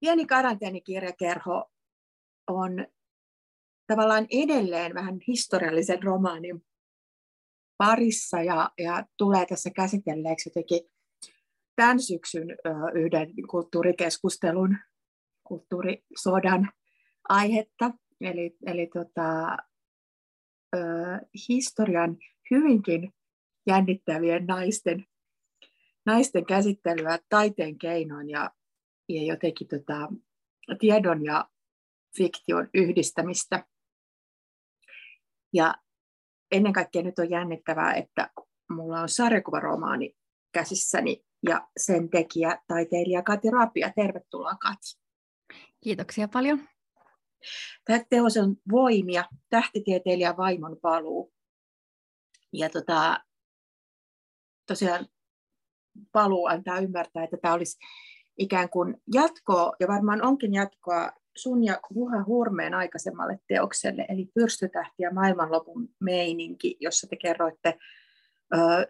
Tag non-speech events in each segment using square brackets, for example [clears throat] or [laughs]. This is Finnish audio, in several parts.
pieni karanteenikirjakerho on tavallaan edelleen vähän historiallisen romaanin parissa ja, ja tulee tässä käsitelleeksi jotenkin tämän syksyn yhden kulttuurikeskustelun, kulttuurisodan aihetta, eli, eli tota, ö, historian hyvinkin jännittävien naisten, naisten käsittelyä taiteen keinoin ja, ja jotenkin tota, tiedon ja fiktion yhdistämistä. Ja ennen kaikkea nyt on jännittävää, että mulla on sarjakuvaromaani käsissäni ja sen tekijä, taiteilija Kati Rapia. Tervetuloa Kati. Kiitoksia paljon. Tämä teos on Voimia, tähtitieteilijä vaimon paluu. Ja tota, tosiaan paluu antaa ymmärtää, että tämä olisi ikään kuin jatkoa, ja varmaan onkin jatkoa sun ja Juha Hurmeen aikaisemmalle teokselle, eli Pyrstötähti ja maailmanlopun meininki, jossa te kerroitte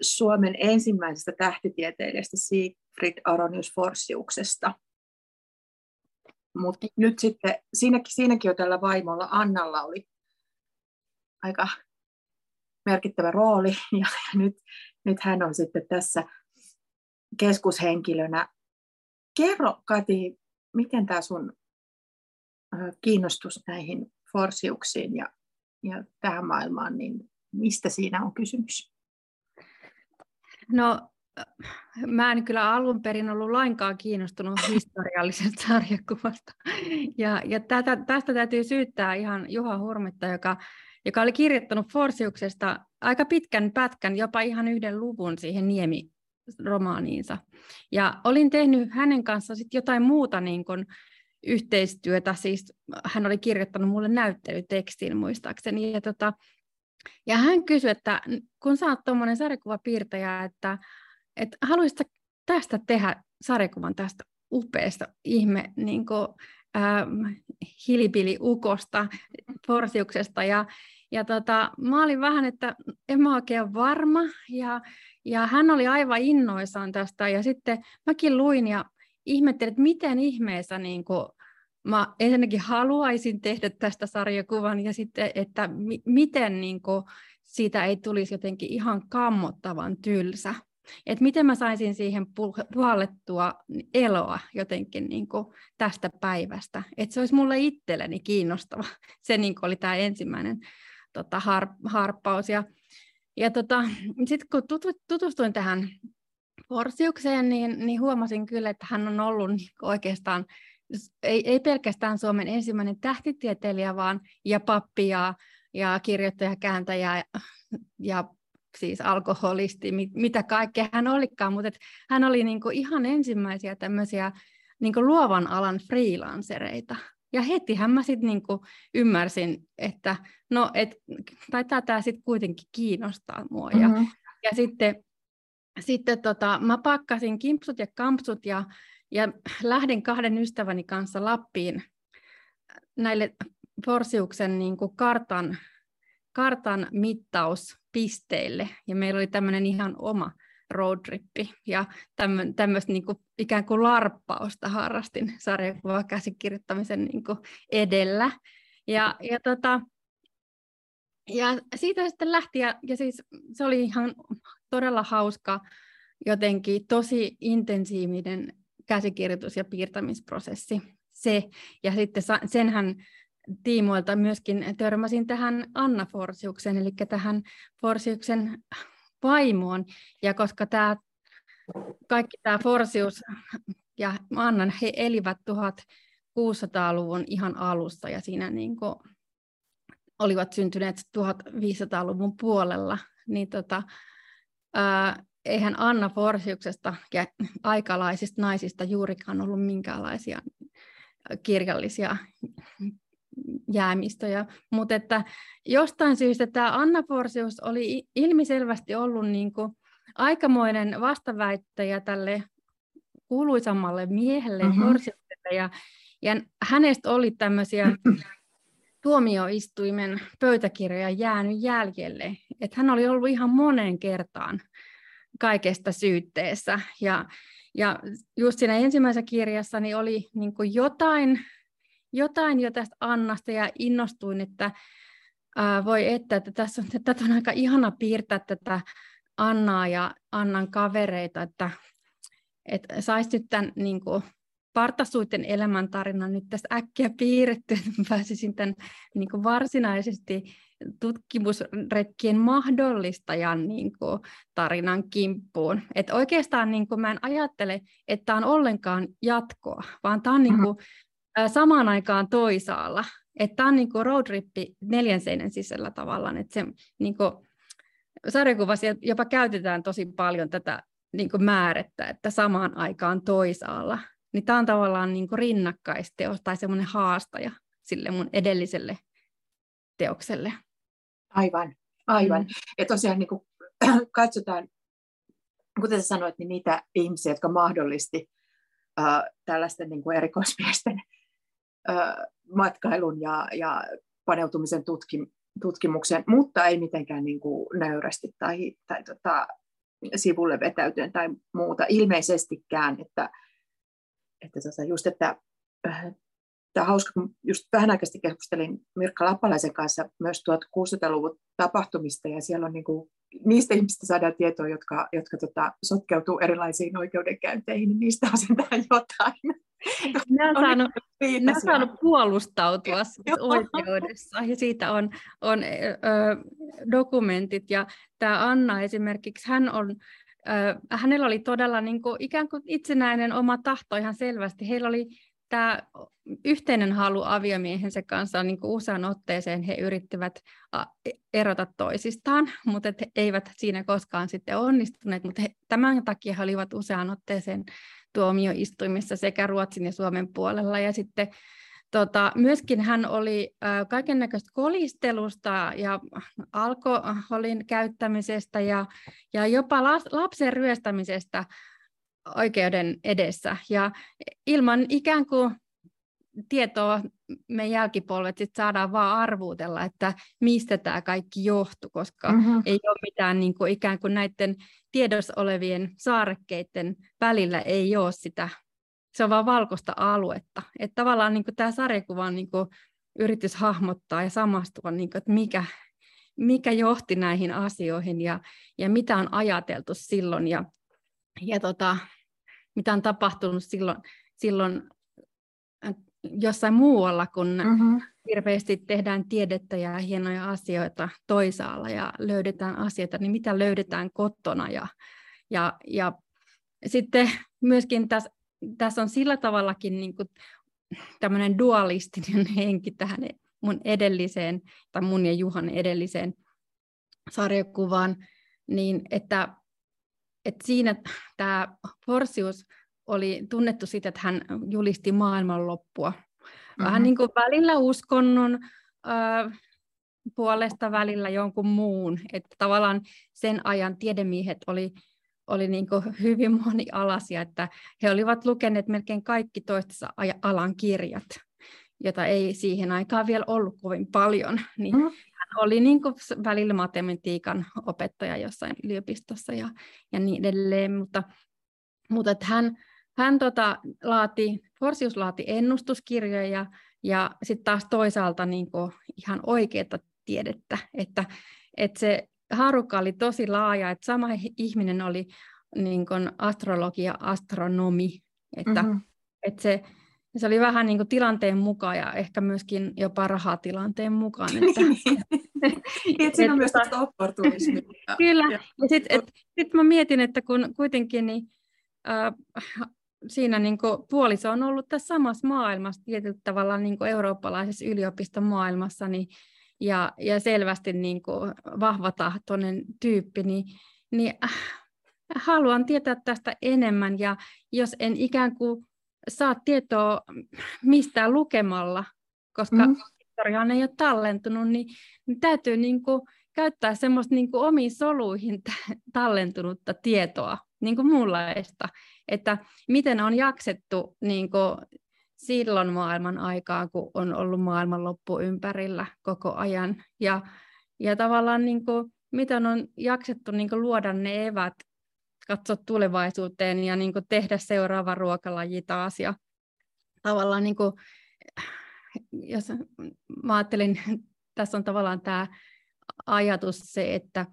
Suomen ensimmäisestä tähtitieteilijästä Siegfried Aronius Forsiuksesta. Mutta nyt sitten, siinäkin, siinäkin jo tällä vaimolla Annalla oli aika merkittävä rooli, ja, [laughs] ja nyt, nyt hän on sitten tässä keskushenkilönä. Kerro, Kati, miten tämä sun kiinnostus näihin forsiuksiin ja, ja tähän maailmaan, niin mistä siinä on kysymys? No, mä en kyllä alun perin ollut lainkaan kiinnostunut historiallisesta [laughs] sarjakuvasta. Ja, ja tätä, tästä täytyy syyttää ihan Juha Hurmitta, joka, joka oli kirjoittanut Forsiuksesta aika pitkän pätkän, jopa ihan yhden luvun siihen Niemi romaaniinsa. Ja olin tehnyt hänen kanssaan sitten jotain muuta niin kuin yhteistyötä, siis hän oli kirjoittanut mulle näyttelytekstin muistaakseni, ja, tota, ja hän kysyi, että kun sä oot tuommoinen sarjakuvapiirtäjä, että, että haluaisitko tästä tehdä sarjakuvan tästä upeasta ihme niin kuin, äh, hilipili-ukosta, Forsiuksesta, ja, ja tota, mä olin vähän, että en mä oikein varma, ja, ja hän oli aivan innoissaan tästä, ja sitten mäkin luin, ja ihmettelin, että miten ihmeessä niin kuin, mä ensinnäkin haluaisin tehdä tästä sarjakuvan ja sitten, että mi- miten niin kuin, siitä ei tulisi jotenkin ihan kammottavan tylsä. Että miten mä saisin siihen puhallettua eloa jotenkin niin kuin tästä päivästä. Että se olisi mulle itselleni kiinnostava. [laughs] Se niin kuin oli tämä ensimmäinen tota, har, harppaus. Ja, ja tota, sitten kun tutustuin tähän Forsiukseen, niin, niin huomasin kyllä, että hän on ollut niin oikeastaan ei, ei pelkästään Suomen ensimmäinen tähtitieteilijä, vaan ja pappi ja, ja kirjoittaja, kääntäjä ja, ja siis alkoholisti, mit, mitä kaikkea hän olikaan, mutta hän oli niinku ihan ensimmäisiä tämmöisiä niinku luovan alan freelancereita. Ja hetihän mä sitten niinku ymmärsin, että no, et, taitaa tämä sitten kuitenkin kiinnostaa mua. Mm-hmm. Ja, ja sitten sitten tota, mä pakkasin kimpsut ja kampsut ja, ja lähdin kahden ystäväni kanssa Lappiin näille Forsiuksen niin kuin kartan, kartan mittauspisteille. Ja meillä oli tämmöinen ihan oma roadtrippi ja tämmöistä niin ikään kuin larppausta harrastin sarjakuvakäsikirjoittamisen niin edellä. Ja, ja, tota, ja siitä sitten lähti, ja, ja siis se oli ihan todella hauska, jotenkin tosi intensiivinen käsikirjoitus- ja piirtämisprosessi se. Ja sitten senhän tiimoilta myöskin törmäsin tähän Anna Forsiuksen, eli tähän Forsiuksen vaimoon. Ja koska tämä, kaikki tämä Forsius ja Annan, he elivät 1600-luvun ihan alussa ja siinä niin olivat syntyneet 1500-luvun puolella, niin tota, ää, eihän Anna Forsiuksesta ja aikalaisista naisista juurikaan ollut minkäänlaisia kirjallisia jäämistöjä, mutta että jostain syystä tämä Anna Forsius oli ilmiselvästi ollut niin kuin aikamoinen vastaväittäjä tälle kuuluisammalle miehelle mm-hmm. Ja, ja hänestä oli tämmöisiä [clears throat] tuomioistuimen pöytäkirjoja jäänyt jäljelle, että hän oli ollut ihan monen kertaan kaikesta syytteessä. Ja, ja just siinä ensimmäisessä kirjassa niin oli niin kuin jotain, jotain jo tästä Annasta ja innostuin, että ää, voi että, että tässä on, että on aika ihana piirtää tätä Annaa ja Annan kavereita, että, että saisi nyt tämän niin kuin, partasuiden elämäntarinan nyt tässä äkkiä piirretty, että pääsisin tämän niin kuin varsinaisesti tutkimusretkien mahdollistajan niin kuin, tarinan kimppuun. Et oikeastaan niin kuin, mä en ajattele, että tämä on ollenkaan jatkoa, vaan tämä on niin kuin, mm-hmm. Samaan aikaan toisaalla. Että tämä on niin kuin roadrippi neljän seinän sisällä tavallaan. Että se, niin kuin, sarjakuvassa jopa käytetään tosi paljon tätä niin kuin määrettä, että samaan aikaan toisaalla. Niin tämä on tavallaan niin kuin rinnakkaisteos tai semmoinen haastaja sille mun edelliselle teokselle. Aivan, aivan. Mm. Ja tosiaan niin kuin, [clears throat] katsotaan, kuten sanoit, niin niitä ihmisiä, jotka mahdollisti äh, tällaisten niin kuin erikoismiesten matkailun ja, ja paneutumisen tutkim, tutkimukseen, mutta ei mitenkään niin kuin nöyrästi tai, tai tota, sivulle vetäytyen tai muuta. Ilmeisestikään, että, että tota just, että tämä on hauska, kun just vähän aikaisesti keskustelin Mirkka Lappalaisen kanssa myös 1600-luvun tapahtumista, ja siellä on niin kuin, niistä ihmistä saadaan tietoa, jotka, jotka tota, sotkeutuu erilaisiin oikeudenkäynteihin, niin niistä on sentään jotain. [laughs] Ne on saanut, ne on saanut puolustautua oikeudessa, ja siitä on, on ö, dokumentit, ja tämä Anna esimerkiksi, hän on hänellä oli todella niin kuin, ikään kuin itsenäinen oma tahto ihan selvästi. Heillä oli tämä yhteinen halu aviomiehensä kanssa niin kuin usean otteeseen he yrittivät erota toisistaan, mutta he eivät siinä koskaan sitten onnistuneet, mutta he, tämän takia he olivat usean otteeseen tuomioistuimissa sekä Ruotsin ja Suomen puolella. Ja sitten Tota, myöskin hän oli äh, kaiken näköistä kolistelusta ja alkoholin käyttämisestä ja, ja jopa las, lapsen ryöstämisestä oikeuden edessä. Ja ilman ikään kuin tietoa me jälkipolvet sit saadaan vaan arvuutella, että mistä tämä kaikki johtuu, koska mm-hmm. ei ole mitään niin kuin ikään kuin näiden tiedossa olevien saarekkeiden välillä ei ole sitä, se on vaan valkoista aluetta. Että tavallaan niin kuin tämä sarjakuva on niin kuin yritys hahmottaa ja samastua, niin kuin, että mikä, mikä johti näihin asioihin ja, ja mitä on ajateltu silloin. Ja, ja tota, mitä on tapahtunut silloin, silloin äh, jossain muualla, kun mm-hmm. hirveästi tehdään tiedettä ja hienoja asioita toisaalla ja löydetään asioita, niin mitä löydetään kotona. Ja, ja, ja sitten myöskin tässä, tässä on sillä tavallakin niin kuin tämmöinen dualistinen [laughs] henki tähän mun edelliseen, tai mun ja Juhan edelliseen sarjakuvaan, niin että että siinä tämä Forsius oli tunnettu siitä, että hän julisti maailmanloppua. Mm-hmm. Vähän niin kuin välillä uskonnon äh, puolesta, välillä jonkun muun. Että tavallaan sen ajan tiedemiehet oli, oli niin kuin hyvin monialaisia, että he olivat lukeneet melkein kaikki toistensa alan kirjat, jota ei siihen aikaan vielä ollut kovin paljon. [laughs] Niin mm oli niin kuin välillä matematiikan opettaja jossain yliopistossa ja, ja niin edelleen, mutta, mutta että hän, hän tota, laati, Forsius laati ennustuskirjoja ja sitten taas toisaalta niin kuin ihan oikeaa tiedettä, että, että se harukka oli tosi laaja, että sama ihminen oli niin kuin astrologi ja astronomi, että, mm-hmm. että se, se oli vähän niin kuin tilanteen mukaan ja ehkä myöskin jopa rahatilanteen mukaan. Että, niin, [laughs] siinä on myös tästä opportunismia. [laughs] Kyllä, ja, ja sitten sit mä mietin, että kun kuitenkin niin, äh, siinä niin kuin puoliso on ollut tässä samassa maailmassa, tietyllä tavalla niin kuin eurooppalaisessa yliopiston maailmassa, niin, ja, ja selvästi niin kuin vahvatahtoinen tyyppi, niin, niin äh, haluan tietää tästä enemmän, ja jos en ikään kuin saa tietoa mistään lukemalla, koska mm. historiaan ei ole tallentunut, niin, niin täytyy niin kuin käyttää semmoista niin kuin omiin soluihin tallentunutta tietoa, niin kuin muunlaista, että miten on jaksettu niin kuin silloin maailman aikaa, kun on ollut maailmanloppu ympärillä koko ajan, ja, ja tavallaan niin kuin, miten on jaksettu niin kuin luoda ne evät katsoa tulevaisuuteen ja niin kuin tehdä seuraava ruokalaji taas. Ja tavallaan niin kuin, jos mä ajattelin, [laughs] tässä on tavallaan tämä ajatus se, että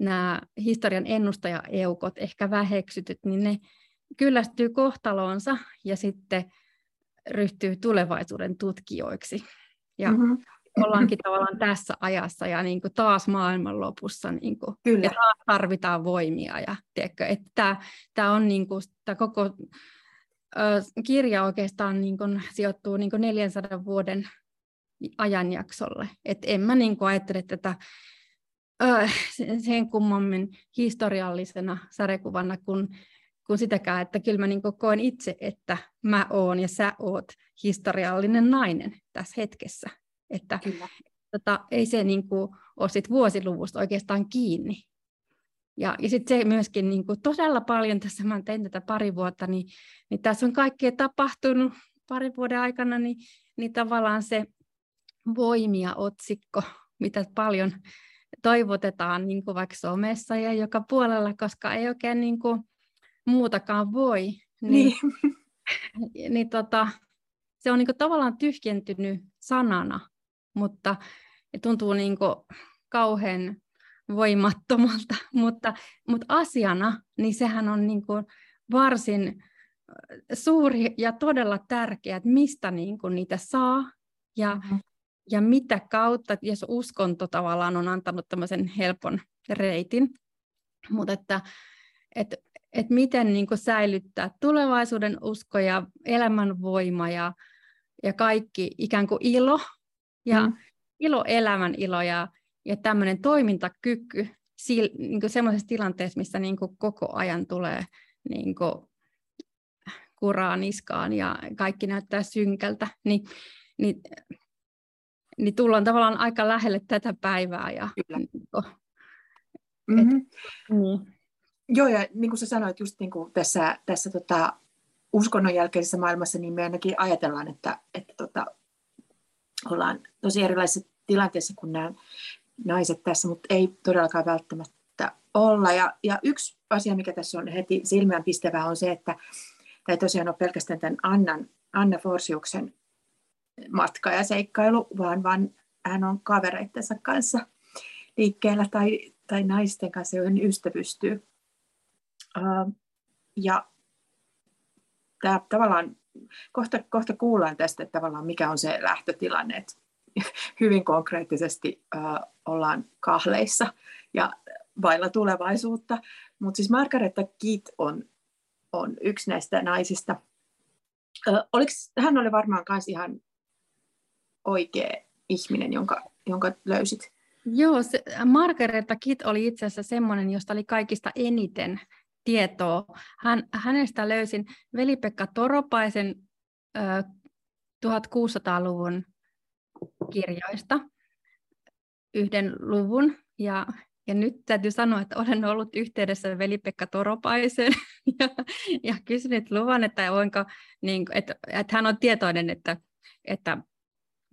nämä historian ennustajaeukot, ehkä väheksytyt, niin ne kyllästyy kohtaloonsa ja sitten ryhtyy tulevaisuuden tutkijoiksi. Ja mm-hmm. Ollaankin tavallaan tässä ajassa ja niin kuin taas maailmanlopussa niin kuin, Kyllä. ja taas tarvitaan voimia. Ja, tiedätkö, että tämä, tämä on niin kuin, tämä koko ö, kirja oikeastaan niin kuin, sijoittuu niin kuin 400 vuoden ajanjaksolle. Et en mä niin kuin ajattele tätä ö, sen kummammin historiallisena sarjakuvana kuin kuin sitäkään, että kyllä mä niin koen itse, että mä oon ja sä oot historiallinen nainen tässä hetkessä. Että kyllä. Tota, ei se niin kuin, ole sit vuosiluvusta oikeastaan kiinni. Ja, ja sitten se myöskin niin kuin, todella paljon, tässä mä tein tätä pari vuotta, niin, niin tässä on kaikkea tapahtunut parin vuoden aikana, niin, niin tavallaan se voimia otsikko, mitä paljon toivotetaan niin kuin vaikka somessa ja joka puolella, koska ei oikein niin kuin, muutakaan voi, niin, niin. [laughs] niin tota, se on niin kuin tavallaan tyhjentynyt sanana, mutta tuntuu niin kuin kauhean voimattomalta, [laughs] mutta, mutta asiana, niin sehän on niin kuin varsin suuri ja todella tärkeä, että mistä niin kuin niitä saa ja, mm-hmm. ja mitä kautta, jos uskonto tavallaan on antanut tämmöisen helpon reitin, mutta että, että että miten niin kuin säilyttää tulevaisuuden usko ja elämän voima ja, ja kaikki ikään kuin ilo ja mm. ilo, elämän ilo ja, ja tämmöinen toimintakyky sil, niin kuin sellaisessa tilanteessa, missä niin kuin koko ajan tulee niin kuin kuraa niskaan ja kaikki näyttää synkältä, niin, niin, niin tullaan tavallaan aika lähelle tätä päivää. Ja, Niin kuin, mm-hmm. et, niin. Joo, ja niin kuin sä sanoit, just niin kuin tässä, tässä tota, uskonnon jälkeisessä maailmassa, niin me ainakin ajatellaan, että, että tota, ollaan tosi erilaisissa tilanteissa kuin nämä naiset tässä, mutta ei todellakaan välttämättä olla. Ja, ja yksi asia, mikä tässä on heti silmään pistävää, on se, että tämä ei tosiaan ole pelkästään tämän Annan, Anna Forsiuksen matka ja seikkailu, vaan, vaan hän on kavereittensa kanssa liikkeellä tai, tai naisten kanssa, joihin ystävystyy ja tämä tavallaan, kohta, kohta kuullaan tästä, että tavallaan mikä on se lähtötilanne, että hyvin konkreettisesti äh, ollaan kahleissa ja vailla tulevaisuutta. Mutta siis Margareta Kit on, on yksi näistä naisista. Äh, oliks, hän oli varmaan myös ihan oikea ihminen, jonka, jonka löysit. Joo, se, Kit oli itse asiassa semmoinen, josta oli kaikista eniten tietoa. Hän, hänestä löysin Veli-Pekka Toropaisen ö, 1600-luvun kirjoista yhden luvun. Ja, ja nyt täytyy sanoa, että olen ollut yhteydessä Veli-Pekka Toropaiseen [laughs] ja, ja kysynyt luvan, että, voinko, niin, että, että hän on tietoinen, että, että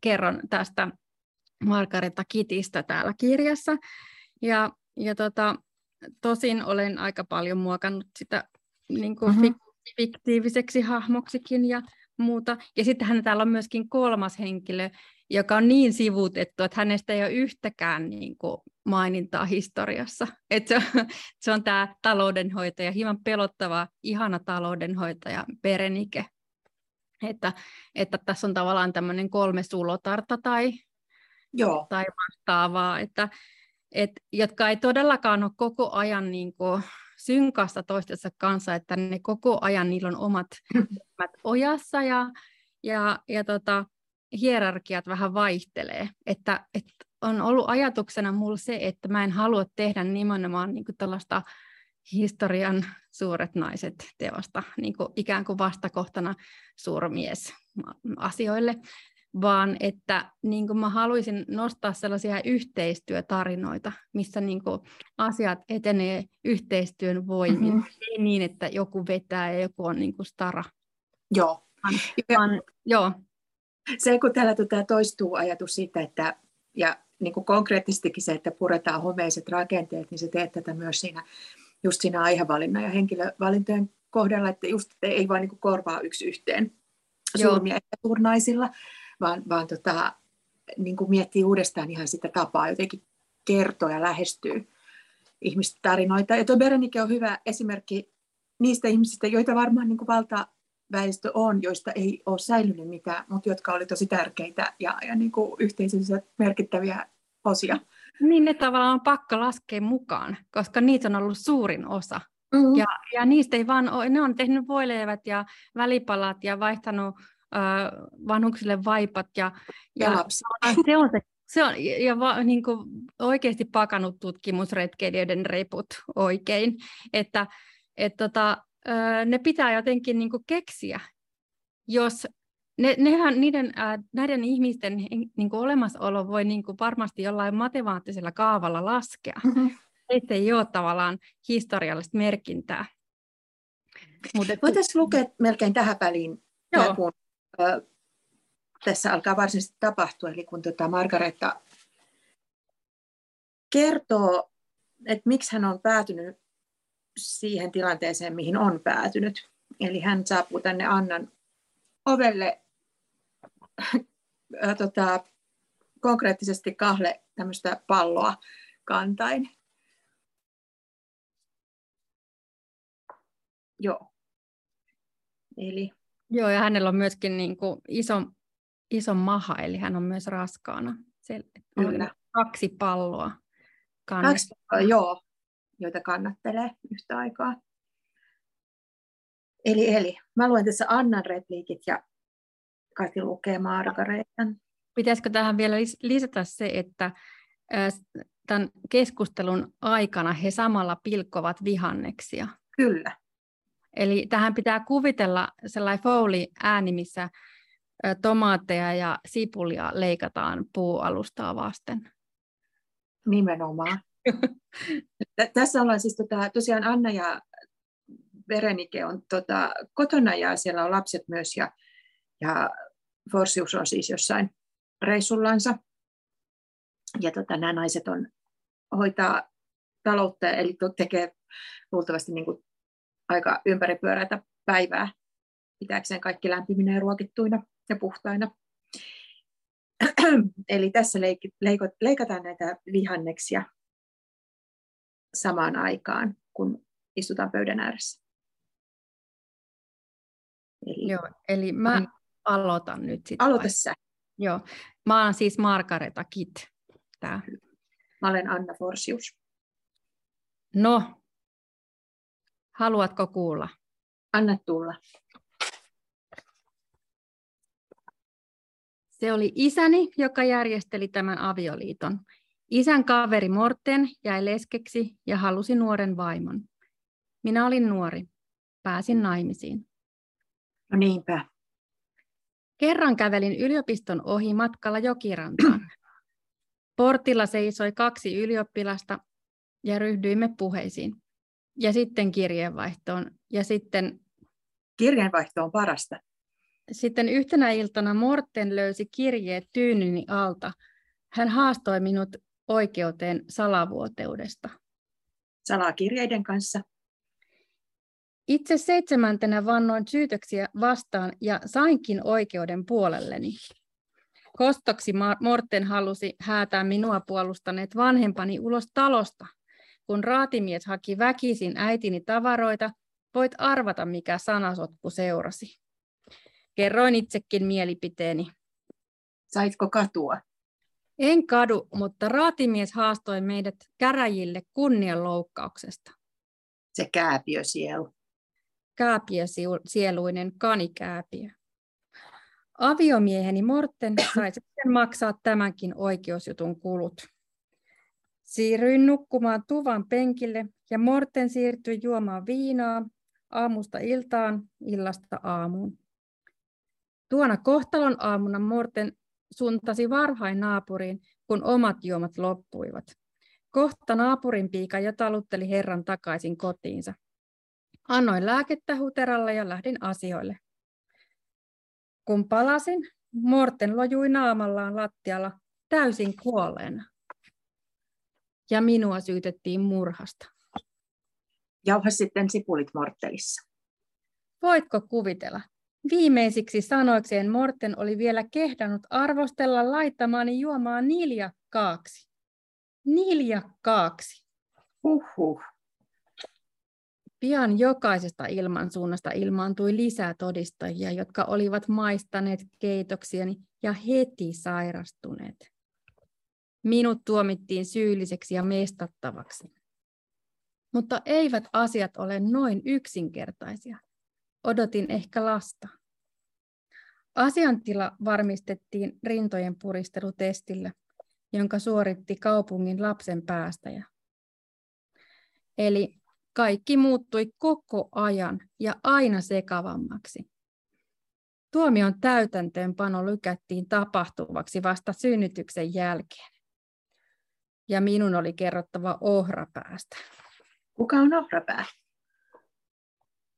kerron tästä Margareta Kitistä täällä kirjassa. Ja, ja tota, tosin olen aika paljon muokannut sitä niin kuin mm-hmm. fiktiiviseksi hahmoksikin ja muuta. Ja sittenhän täällä on myöskin kolmas henkilö, joka on niin sivuutettu, että hänestä ei ole yhtäkään niin kuin, mainintaa historiassa. Et se, [laughs] se on tämä taloudenhoitaja, hieman pelottava, ihana taloudenhoitaja Perenike. Että, että tässä on tavallaan tämmöinen kolme sulotarta tai, Joo. tai vastaavaa. Että, et, jotka ei todellakaan ole koko ajan niin kuin, synkassa toistensa kanssa, että ne koko ajan niillä on omat ojassa ja, ja, ja tota, hierarkiat vähän vaihtelee. Että, et on ollut ajatuksena mulla se, että mä en halua tehdä nimenomaan niin tällaista historian suuret naiset teosta niin kuin ikään kuin vastakohtana suurmies asioille, vaan että niin kuin mä haluaisin nostaa sellaisia yhteistyötarinoita, missä niin kuin asiat etenee yhteistyön voimin, mm-hmm. ei niin, että joku vetää ja joku on niin kuin stara. Joo. Vaan, joo. Se, kun täällä tota toistuu ajatus siitä, että ja niin kuin konkreettisestikin se, että puretaan homeiset rakenteet, niin se teet tätä myös siinä just siinä aihevalinnan ja henkilövalintojen kohdalla, että just että ei vain niin korvaa yksi yhteen suurmia ja suurnaisilla, vaan, vaan tota, niin kuin miettii uudestaan ihan sitä tapaa jotenkin kertoa ja lähestyä ihmisten tarinoita. Ja tuo Berenike on hyvä esimerkki niistä ihmisistä, joita varmaan niin kuin valtaväestö on, joista ei ole säilynyt mitään, mutta jotka oli tosi tärkeitä ja, ja niin kuin yhteisössä merkittäviä osia. Niin ne tavallaan on pakko laskea mukaan, koska niitä on ollut suurin osa. Mm-hmm. Ja, ja niistä ei vaan ole, ne on tehnyt voileivät ja välipalat ja vaihtanut vanhuksille vaipat. Ja, ja, ja se on se se on ja va, niin kuin oikeasti pakannut tutkimusretkeilijöiden reput oikein, että et tota, ne pitää jotenkin niin kuin keksiä, jos ne, nehän, niiden, näiden ihmisten niin kuin olemassaolo voi niin kuin varmasti jollain matemaattisella kaavalla laskea. Mm-hmm. Että ei ole tavallaan historiallista merkintää. Mutta Voitaisiin lukea melkein tähän väliin, Joo. kun tässä alkaa varsinaisesti tapahtua, eli kun tota Margareta kertoo, että miksi hän on päätynyt siihen tilanteeseen, mihin on päätynyt. Eli hän saapuu tänne Annan ovelle äh, tota, konkreettisesti kahle tämmöistä palloa kantain. Joo. Eli... Joo, ja hänellä on myöskin niin kuin iso, iso maha, eli hän on myös raskaana. Se Kyllä. kaksi palloa. Kaksi palloa, joo, joita kannattelee yhtä aikaa. Eli, eli mä luen tässä Annan repliikit ja Kati lukee Margaretan. Pitäisikö tähän vielä lisätä se, että tämän keskustelun aikana he samalla pilkkovat vihanneksia? Kyllä. Eli tähän pitää kuvitella sellainen Foley-ääni, missä tomaatteja ja sipulia leikataan puualustaa vasten. Nimenomaan. [laughs] Tässä ollaan siis tota, tosiaan Anna ja Verenike on tota, kotona ja siellä on lapset myös ja, ja Forsius on siis jossain reissullansa. Ja tota, nämä naiset on, hoitaa taloutta, eli tekee luultavasti niin kuin aika ympäripyöräitä päivää pitääkseen kaikki lämpiminä ja ruokittuina ja puhtaina. [clears throat] Eli tässä leikataan näitä vihanneksia samaan aikaan, kun istutaan pöydän ääressä. Eli, Joo, eli mä mm. aloitan nyt sitten. Aloita sä. Joo, mä oon siis Margareta Kit. Tää. Mä olen Anna Forsius. No, haluatko kuulla? Anna tulla. Se oli isäni, joka järjesteli tämän avioliiton. Isän kaveri Morten jäi leskeksi ja halusi nuoren vaimon. Minä olin nuori. Pääsin naimisiin. No niinpä. Kerran kävelin yliopiston ohi matkalla jokirantaan. Portilla seisoi kaksi ylioppilasta ja ryhdyimme puheisiin. Ja sitten kirjeenvaihtoon. Ja sitten... Kirjeenvaihto on parasta. Sitten yhtenä iltana Morten löysi kirjeet tyynyni alta. Hän haastoi minut oikeuteen salavuoteudesta. Salakirjeiden kanssa. Itse seitsemäntenä vannoin syytöksiä vastaan ja sainkin oikeuden puolelleni. Kostoksi Morten halusi häätää minua puolustaneet vanhempani ulos talosta. Kun raatimies haki väkisin äitini tavaroita, voit arvata, mikä sanasotku seurasi. Kerroin itsekin mielipiteeni. Saitko katua? En kadu, mutta raatimies haastoi meidät käräjille kunnianloukkauksesta. Se kääpiösielu. Kääpiösieluinen kanikääpiö. Aviomieheni Morten sai sitten maksaa tämänkin oikeusjutun kulut. Siirryin nukkumaan tuvan penkille ja Morten siirtyi juomaan viinaa aamusta iltaan, illasta aamuun. Tuona kohtalon aamuna Morten suntasi varhain naapuriin, kun omat juomat loppuivat. Kohta naapurin piika jo talutteli herran takaisin kotiinsa. Annoin lääkettä huteralle ja lähdin asioille. Kun palasin, Morten lojui naamallaan lattialla täysin kuolleena. Ja minua syytettiin murhasta. jauha sitten sipulit morttelissa. Voitko kuvitella? Viimeisiksi sanoikseen Morten oli vielä kehdannut arvostella laittamaani juomaa niljakkaaksi. Niljakkaaksi. Uhuh. Pian jokaisesta ilmansuunnasta ilmaantui lisää todistajia, jotka olivat maistaneet keitoksiani ja heti sairastuneet. Minut tuomittiin syylliseksi ja mestattavaksi. Mutta eivät asiat ole noin yksinkertaisia. Odotin ehkä lasta. Asiantila varmistettiin rintojen puristelutestillä, jonka suoritti kaupungin lapsen päästäjä. Eli kaikki muuttui koko ajan ja aina sekavammaksi. Tuomion täytäntöönpano lykättiin tapahtuvaksi vasta synnytyksen jälkeen. Ja minun oli kerrottava ohrapäästä. Kuka on ohrapää?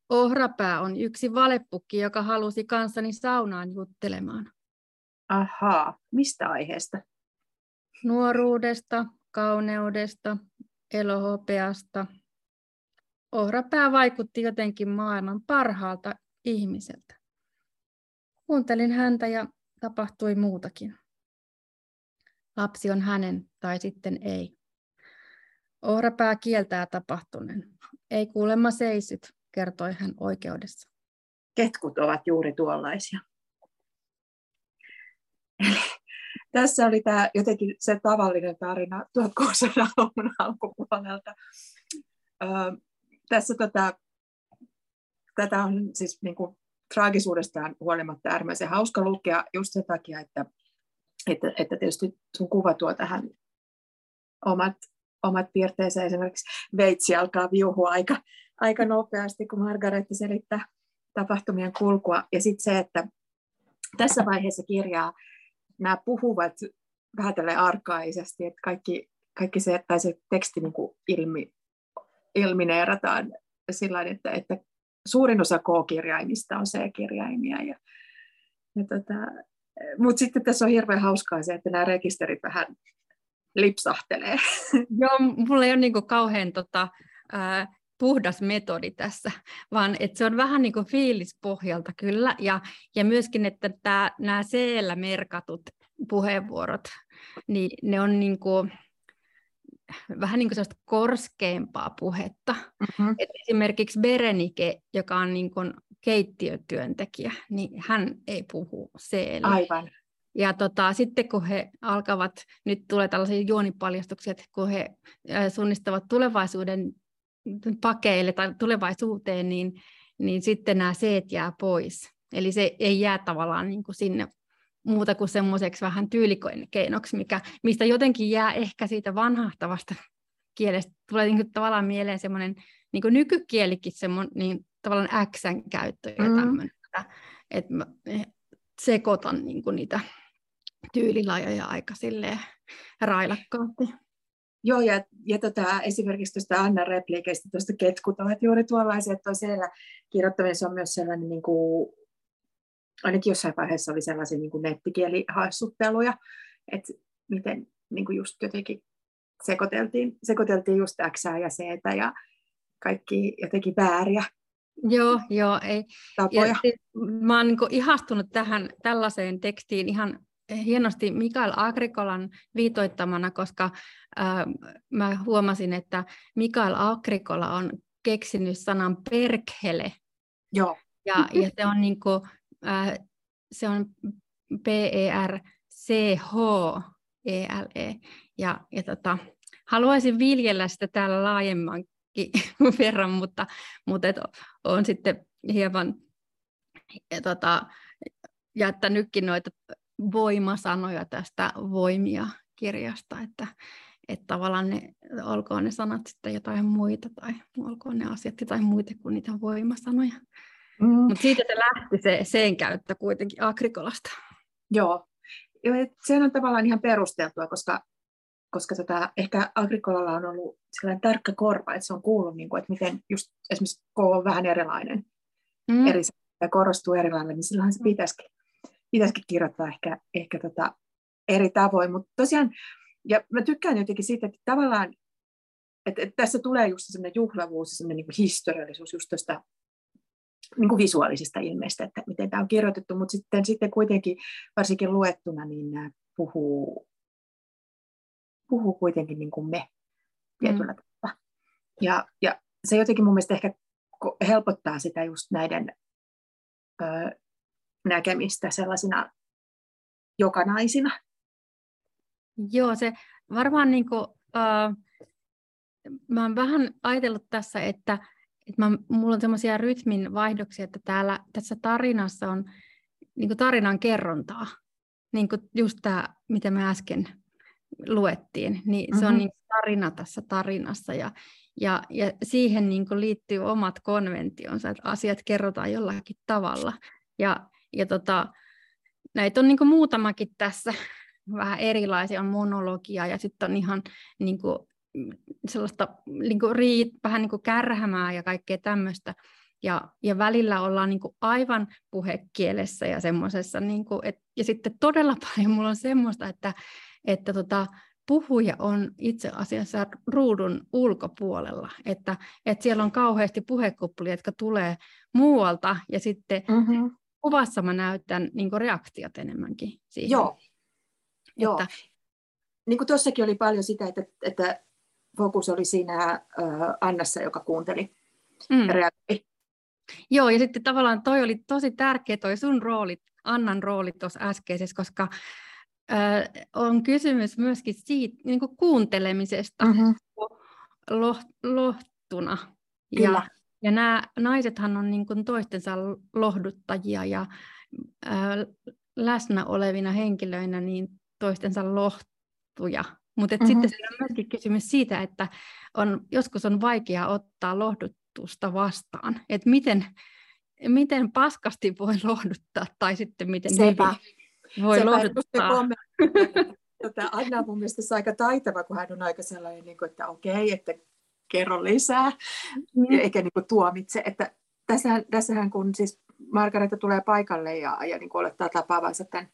Ohrapää on yksi valepukki, joka halusi kanssani saunaan juttelemaan. Ahaa, mistä aiheesta? Nuoruudesta, kauneudesta, elohopeasta. Ohrapää vaikutti jotenkin maailman parhaalta ihmiseltä. Kuuntelin häntä ja tapahtui muutakin. Lapsi on hänen tai sitten ei. Ohrapää kieltää tapahtuneen. Ei kuulemma seisyt, kertoi hän oikeudessa. Ketkut ovat juuri tuollaisia. Eli tässä oli tämä jotenkin se tavallinen tarina 1600-luvun alkupuolelta. Öö, tässä tätä, tätä on siis niin kuin, traagisuudestaan huolimatta äärimmäisen hauska lukea just sen takia, että, että, että tietysti sun kuva tuo tähän omat, omat piirteensä. Esimerkiksi veitsi alkaa viuhua aika, aika nopeasti, kun Margaretti selittää tapahtumien kulkua. Ja sitten se, että tässä vaiheessa kirjaa nämä puhuvat vähän tälle arkaisesti, että kaikki, kaikki se, tai se teksti niin kuin ilmi, ilmineerataan sillä että, että suurin osa K-kirjaimista on C-kirjaimia. Ja, ja tota, Mutta sitten tässä on hirveän hauskaa se, että nämä rekisterit vähän lipsahtelee. [laughs] Joo, mulla ei ole niin kauhean tota, ää, puhdas metodi tässä, vaan että se on vähän niin fiilispohjalta kyllä, ja, ja myöskin, että nämä c merkatut puheenvuorot, niin ne on niin kuin, vähän niin kuin sellaista korskeampaa puhetta. Mm-hmm. Et esimerkiksi Berenike, joka on niin kuin keittiötyöntekijä, niin hän ei puhu c Aivan. Ja tota, sitten kun he alkavat, nyt tulee tällaisia juonipaljastuksia, että kun he suunnistavat tulevaisuuden pakeille tai tulevaisuuteen, niin, niin sitten nämä seet jää pois. Eli se ei jää tavallaan niin kuin sinne muuta kuin semmoiseksi vähän tyylikeinoksi, mikä, mistä jotenkin jää ehkä siitä vanhahtavasta kielestä. Tulee niin kuin tavallaan mieleen semmoinen niin kuin nykykielikin semmoinen niin tavallaan Xn käyttö ja mm. tämmöinen, että, että mä sekoitan niin kuin niitä tyylilajoja aika silleen railakkaasti. Joo, ja, ja tota, esimerkiksi tuosta Anna replikeistä, tuosta ketkut ovat juuri tuollaisia, että siellä kirjoittaminen on myös sellainen, niin kuin, ainakin jossain vaiheessa oli sellaisia niin kuin nettikielihassutteluja, että miten niin kuin just jotenkin sekoiteltiin, sekoiteltiin just X ja C ja kaikki jotenkin vääriä Joo, joo. Ei. Ja siis, mä oon niin ihastunut tähän tällaiseen tekstiin ihan hienosti Mikael Agrikolan viitoittamana, koska äh, mä huomasin, että Mikael Agrikola on keksinyt sanan perkhele. Joo. Ja, ja se on, niin kuin, äh, se on P-E-R-C-H-E-L-E. E. Ja, ja tota, haluaisin viljellä sitä täällä laajemmankin [laughs] verran, mutta, mutta et on sitten hieman ja, tota, jättänytkin noita voimasanoja tästä voimia kirjasta, että, että tavallaan ne, olkoon ne sanat sitten jotain muita tai olkoon ne asiat jotain muita kuin niitä voimasanoja. Mm. Mutta siitä se lähti se sen käyttö kuitenkin Agrikolasta. Joo, se on tavallaan ihan perusteltua, koska, koska tota, ehkä Agrikolalla on ollut sellainen tarkka korva, että se on kuullut, niin kuin, että miten just esimerkiksi K on vähän erilainen, mm. eri, ja korostuu erilainen, niin silloin se pitäisikin pitäisikin kirjoittaa ehkä, ehkä tota eri tavoin. Mutta tosiaan, ja mä tykkään jotenkin siitä, että tavallaan, et, et tässä tulee just sellainen juhlavuus ja sellainen niin historiallisuus just tuosta niin kuin visuaalisista ilmeistä, että miten tämä on kirjoitettu, mutta sitten, sitten kuitenkin varsinkin luettuna niin nämä puhuu, puhuu kuitenkin niin kuin me tietyllä mm. tavalla. Ja, ja se jotenkin mun mielestä ehkä helpottaa sitä just näiden ö, näkemistä sellaisina jokanaisina. Joo, se varmaan niin kuin, äh, mä oon vähän ajatellut tässä, että, että mä, mulla on semmoisia rytmin vaihdoksia, että täällä tässä tarinassa on niin tarinan kerrontaa. Niin kuin just tämä, mitä me äsken luettiin, niin mm-hmm. se on mm-hmm. niin tarina tässä tarinassa ja, ja, ja siihen niin liittyy omat konventionsa, että asiat kerrotaan jollakin tavalla. Ja, ja tota, näitä on niin muutamakin tässä, [laughs] vähän erilaisia, on monologia ja sitten on ihan niin kuin, sellaista niin kuin riit, vähän niin kuin kärhämää ja kaikkea tämmöistä. Ja, ja välillä ollaan niin kuin aivan puhekielessä ja semmoisessa, niin kuin, et, ja sitten todella [laughs] paljon mulla on semmoista, että, että tota, puhuja on itse asiassa ruudun ulkopuolella, että, että siellä on kauheasti puhekuplia, jotka tulee muualta ja sitten mm-hmm. kuvassa mä näytän niin reaktiot enemmänkin siihen. Joo, Joo. Että... Niin kuin tuossakin oli paljon sitä, että, että fokus oli siinä äh, Annassa, joka kuunteli mm. reagoi. Joo, ja sitten tavallaan toi oli tosi tärkeä toi sun rooli, Annan rooli tuossa äskeisessä, koska äh, on kysymys myöskin siitä niin kuin kuuntelemisesta mm-hmm. loh, lohtuna. Kyllä. Ja, ja nämä naisethan on niin kuin toistensa lohduttajia ja äh, läsnä olevina henkilöinä niin toistensa lohtuja. Mutta mm-hmm. sitten siinä on myöskin kysymys siitä, että on, joskus on vaikea ottaa lohdutusta vastaan. Että miten, miten paskasti voi lohduttaa tai sitten miten Sepä. voi Sepä, lohduttaa. Tota, Anna on mun mielestä aika taitava, kun hän on aika sellainen, niin kuin, että okei, että kerro lisää, mm. eikä niin kuin, tuomitse. Että tässähän, tässähän kun siis Margareta tulee paikalle ja, ja niin kuin olettaa tapaavansa tämän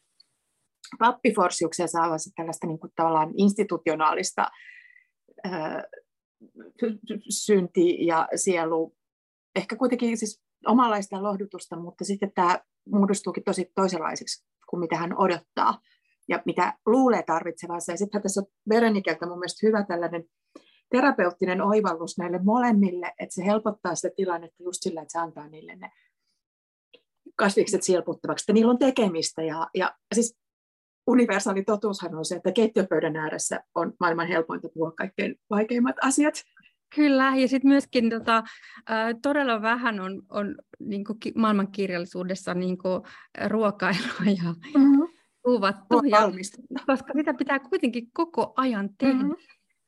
pappiforsiuksia saavansa tällaista niin kuin, tavallaan institutionaalista ää, synti ja sielu, ehkä kuitenkin siis omanlaista lohdutusta, mutta sitten tämä muodostuukin tosi toisenlaiseksi kuin mitä hän odottaa ja mitä luulee tarvitsevansa. Ja sitten tässä on Berenikeltä mun mielestä hyvä tällainen terapeuttinen oivallus näille molemmille, että se helpottaa sitä tilannetta just sillä, että se antaa niille ne kasvikset silputtavaksi, että niillä on tekemistä. Ja, ja siis universaali totuushan on se, että keittiöpöydän ääressä on maailman helpointa puhua kaikkein vaikeimmat asiat. Kyllä, ja sitten myöskin tota, todella vähän on, on niin maailmankirjallisuudessa niin ruokailua ja mm-hmm. kuvattu, ja, koska sitä pitää kuitenkin koko ajan tehdä. Mm-hmm.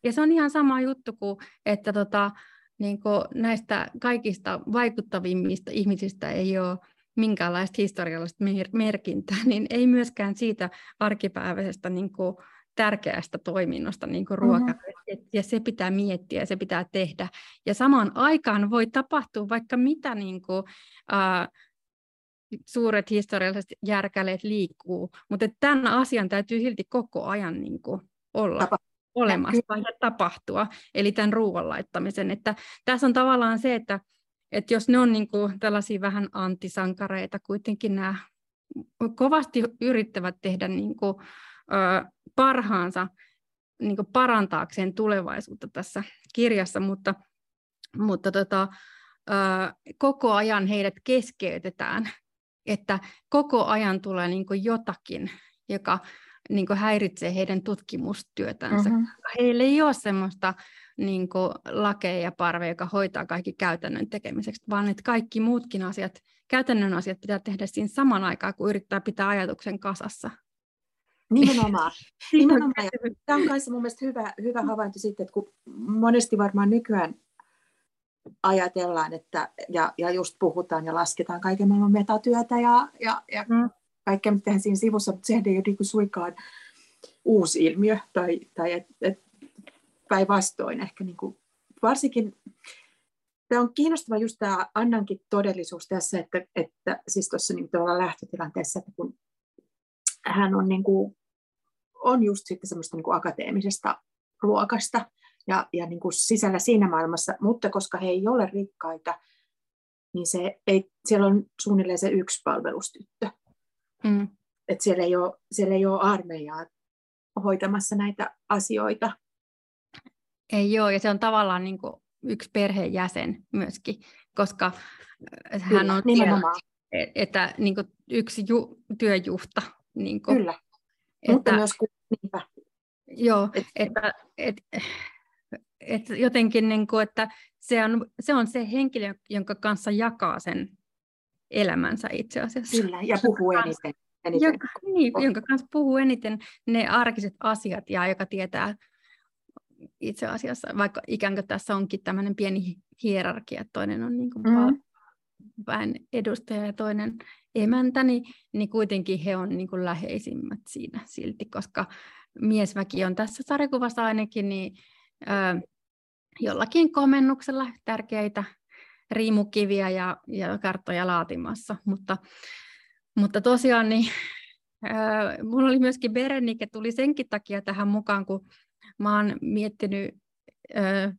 Ja se on ihan sama juttu kuin, että tota, niin kuin näistä kaikista vaikuttavimmista ihmisistä ei ole minkäänlaista historiallista mer- merkintää, niin ei myöskään siitä arkipäiväisestä niin kuin, tärkeästä toiminnosta niin kuin ruoka. Mm-hmm. Ja se pitää miettiä ja se pitää tehdä. Ja samaan aikaan voi tapahtua vaikka mitä niin kuin, äh, suuret historialliset järkäleet liikkuu, mutta tämän asian täytyy silti koko ajan niin kuin, olla. Tapa olemassa ja tapahtua, eli tämän ruoan laittamisen. Että tässä on tavallaan se, että että jos ne on niin kuin tällaisia vähän antisankareita, kuitenkin nämä kovasti yrittävät tehdä niin kuin, ö, parhaansa niin kuin parantaakseen tulevaisuutta tässä kirjassa, mutta, mutta tota, ö, koko ajan heidät keskeytetään, että koko ajan tulee niin kuin jotakin, joka niin kuin häiritsee heidän tutkimustyötänsä. Mm-hmm. Heillä ei ole semmoista niin kuin lakeja ja parveja, joka hoitaa kaikki käytännön tekemiseksi, vaan että kaikki muutkin asiat, käytännön asiat pitää tehdä siinä saman aikaan, kun yrittää pitää ajatuksen kasassa. Nimenomaan. [laughs] Nimenomaan. Tämä on myös mun mielestä hyvä, hyvä havainto sitten, että kun monesti varmaan nykyään ajatellaan, että, ja, ja just puhutaan ja lasketaan kaiken maailman metatyötä ja, ja, ja mm. Kaikkea, mitä tehdään siinä sivussa, mutta sehän ei ole niin suikaan uusi ilmiö, tai, tai et, et päinvastoin ehkä niin kuin, varsinkin Tämä on kiinnostava just tämä Annankin todellisuus tässä, että, että siis tuossa niin lähtötilanteessa, että kun hän on, niin kuin, on just sitten semmoista niin kuin akateemisesta luokasta, ja, ja niin kuin sisällä siinä maailmassa, mutta koska he ei ole rikkaita, niin se ei, siellä on suunnilleen se yksi palvelustyttö. Mm. Et siellä, ei ole, siellä ei ole armeijaa hoitamassa näitä asioita. Ei ole, ja se on tavallaan niin kuin yksi perheenjäsen myöskin, koska äh, hän Kyllä, on siellä, e-, että niin kuin yksi ju, työjuhta. Niin kuin, Kyllä, että, mutta myös niinpä. Joo, et, että et, et jotenkin, niin kuin, että se on, se on se henkilö, jonka kanssa jakaa sen elämänsä itse asiassa. Kyllä, ja puhuu eniten. eniten. Joka, niin, jonka kanssa puhuu eniten ne arkiset asiat ja joka tietää itse asiassa, vaikka ikään kuin tässä onkin tämmöinen pieni hierarkia, että toinen on niin kuin mm. väen edustaja ja toinen emäntä, niin, niin kuitenkin he on niin kuin läheisimmät siinä silti, koska miesväki on tässä sarjakuvassa ainakin niin, ö, jollakin komennuksella tärkeitä riimukiviä ja, ja karttoja laatimassa, mutta, mutta tosiaan niin, ö, mulla oli myöskin Berenike, tuli senkin takia tähän mukaan, kun mä oon miettinyt ö,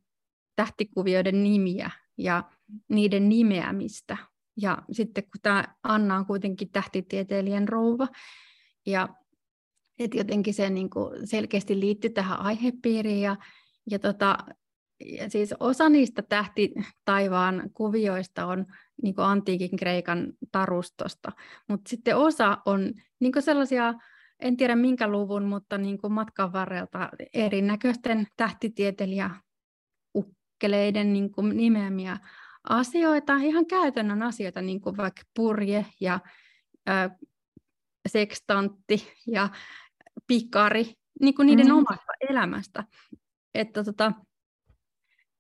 tähtikuvioiden nimiä ja niiden nimeämistä. Ja sitten kun tämä Anna on kuitenkin tähtitieteilijän rouva, ja että jotenkin se niin selkeästi liittyy tähän aihepiiriin. Ja, ja, tota, siis osa niistä tähti taivaan kuvioista on niin antiikin Kreikan tarustosta, mutta sitten osa on niin sellaisia en tiedä minkä luvun, mutta niin matkan varrelta erinäköisten tähtitieteilijä ukkeleiden niin nimeämiä asioita, ihan käytännön asioita, niin kuin vaikka purje ja ö, sekstantti ja pikari, niin kuin niiden mm. omasta elämästä. Että tota,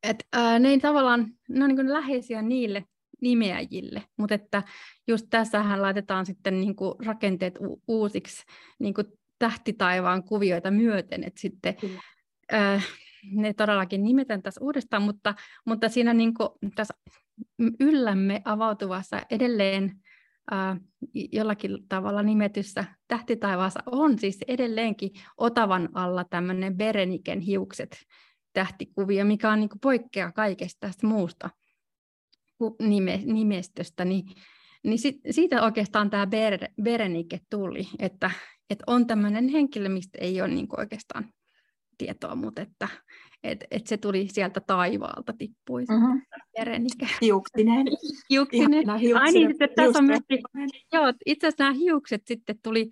et, ää, ne ei tavallaan, ne on niin kuin läheisiä niille nimeäjille, mutta että just tässähän laitetaan sitten niin kuin rakenteet u- uusiksi niin kuin tähtitaivaan kuvioita myöten, että sitten äh, ne todellakin nimetään tässä uudestaan, mutta, mutta siinä niin kuin, tässä yllämme avautuvassa edelleen äh, jollakin tavalla nimetyssä tähtitaivaassa on siis edelleenkin Otavan alla tämmöinen Bereniken hiukset tähtikuvio, mikä on niin kuin poikkea kaikesta tästä muusta nime, nimestöstä, niin, niin sit, siitä oikeastaan tämä Ber, Berenike tuli, että, että on tämmöinen henkilö, mistä ei ole niin oikeastaan tietoa, mutta että et, et se tuli sieltä taivaalta, tippui mm-hmm. Berenike. Hiuksinen. hiuksinen. Ai niin, tässä on myöskin, joo, itse asiassa nämä hiukset sitten tuli,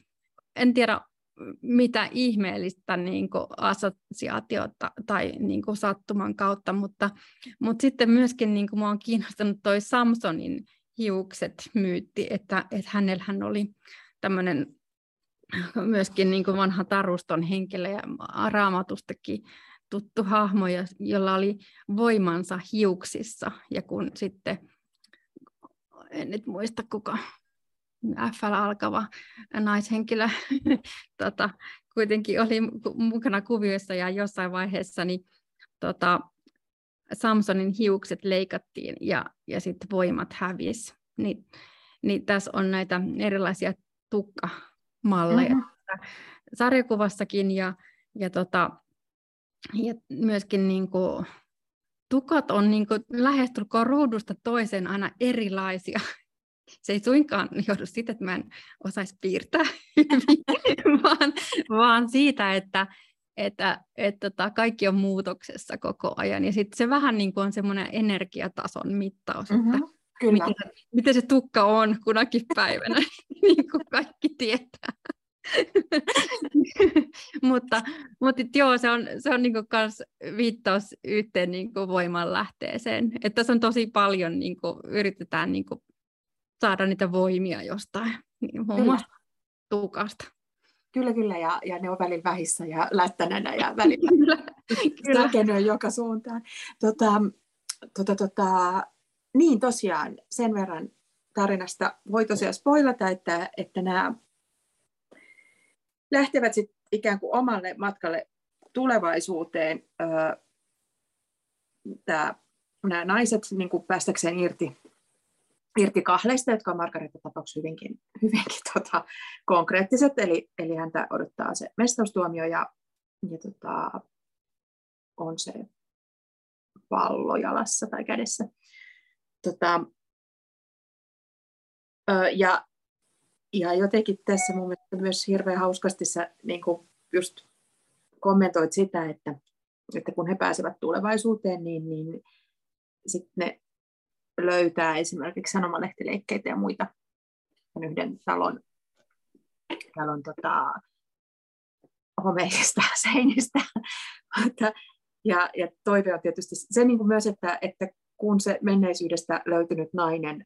en tiedä mitä ihmeellistä niin assosiaatiota tai niin kuin sattuman kautta, mutta, mutta sitten myöskin niin kuin mua on kiinnostanut toi Samsonin hiukset myytti, että, että hänellä hän oli tämmöinen myöskin niin kuin vanha taruston henkilö ja raamatustakin tuttu hahmo, jolla oli voimansa hiuksissa. Ja kun sitten, en nyt muista kuka FL alkava naishenkilö [laughs] tota, kuitenkin oli mukana kuvioissa ja jossain vaiheessa niin, tota, Samsonin hiukset leikattiin ja, ja sitten voimat hävisi. Niin, niin tässä on näitä erilaisia tukkamalleja mm-hmm. sarjakuvassakin ja, ja, tota, ja myöskin niin kuin, tukat on niin kuin lähestulkoon ruudusta toiseen aina erilaisia se ei suinkaan [laughs] johdu siitä, että mä en osaisi piirtää [laughs] hyvin, vaan, vaan siitä, että, että, että tota, kaikki on muutoksessa koko ajan. Ja sitten se vähän niin kuin on semmoinen energiatason mittaus, mm-hmm, että kyllä. Miten, miten se tukka on kunakin päivänä, [laughs] niin kuin kaikki tietää. mutta, mutta joo, se on, se on niinku kans viittaus yhteen niinku voimanlähteeseen. Että tässä on tosi paljon, niinku, yritetään niinku saada niitä voimia jostain, niin muun muassa tukasta. Kyllä, kyllä, ja, ja ne on välillä vähissä ja lättänänä ja [laughs] välillä kyllä, [laughs] kyllä. joka suuntaan. Tota, tota, tota, niin tosiaan, sen verran tarinasta voi tosiaan spoilata, että, että nämä lähtevät sitten ikään kuin omalle matkalle tulevaisuuteen. Öö, nämä naiset niin kuin päästäkseen irti irti kahleista, jotka on Margareta tapauksessa hyvinkin, hyvinkin tota, konkreettiset, eli, eli häntä odottaa se mestaustuomio ja, ja tota, on se pallo jalassa tai kädessä. Tota, ja, ja jotenkin tässä mun mielestä myös hirveän hauskasti sä niin just kommentoit sitä, että, että kun he pääsevät tulevaisuuteen, niin, niin sitten ne löytää esimerkiksi sanomalehtileikkeitä ja muita yhden talon, talon tota, homeisista [laughs] seinistä. ja, ja toive on tietysti se niin kuin myös, että, että kun se menneisyydestä löytynyt nainen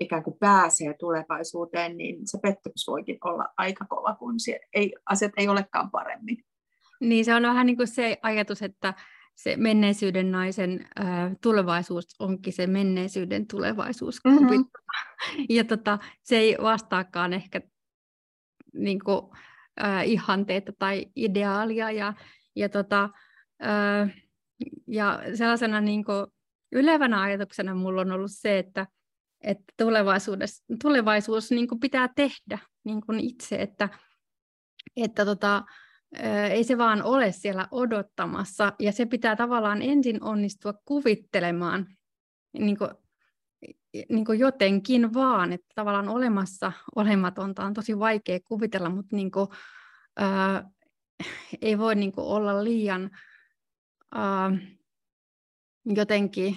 ikään kuin pääsee tulevaisuuteen, niin se pettymys voikin olla aika kova, kun ei, asiat ei olekaan paremmin. Niin se on vähän niin kuin se ajatus, että se menneisyyden naisen äh, tulevaisuus onkin se menneisyyden tulevaisuus. Mm-hmm. [laughs] Ja tota, se ei vastaakaan ehkä niin kuin, äh, ihanteita tai ideaalia. Ja, ja, tota, äh, ja sellaisena niin kuin, ylevänä ajatuksena mulla on ollut se, että, että tulevaisuudessa, tulevaisuus niin kuin pitää tehdä niin kuin itse, että, että tota, ei se vaan ole siellä odottamassa, ja se pitää tavallaan ensin onnistua kuvittelemaan niin kuin, niin kuin jotenkin vaan, että tavallaan olemassa olematonta on tosi vaikea kuvitella, mutta niin kuin, ää, ei voi niin kuin olla liian ää, jotenkin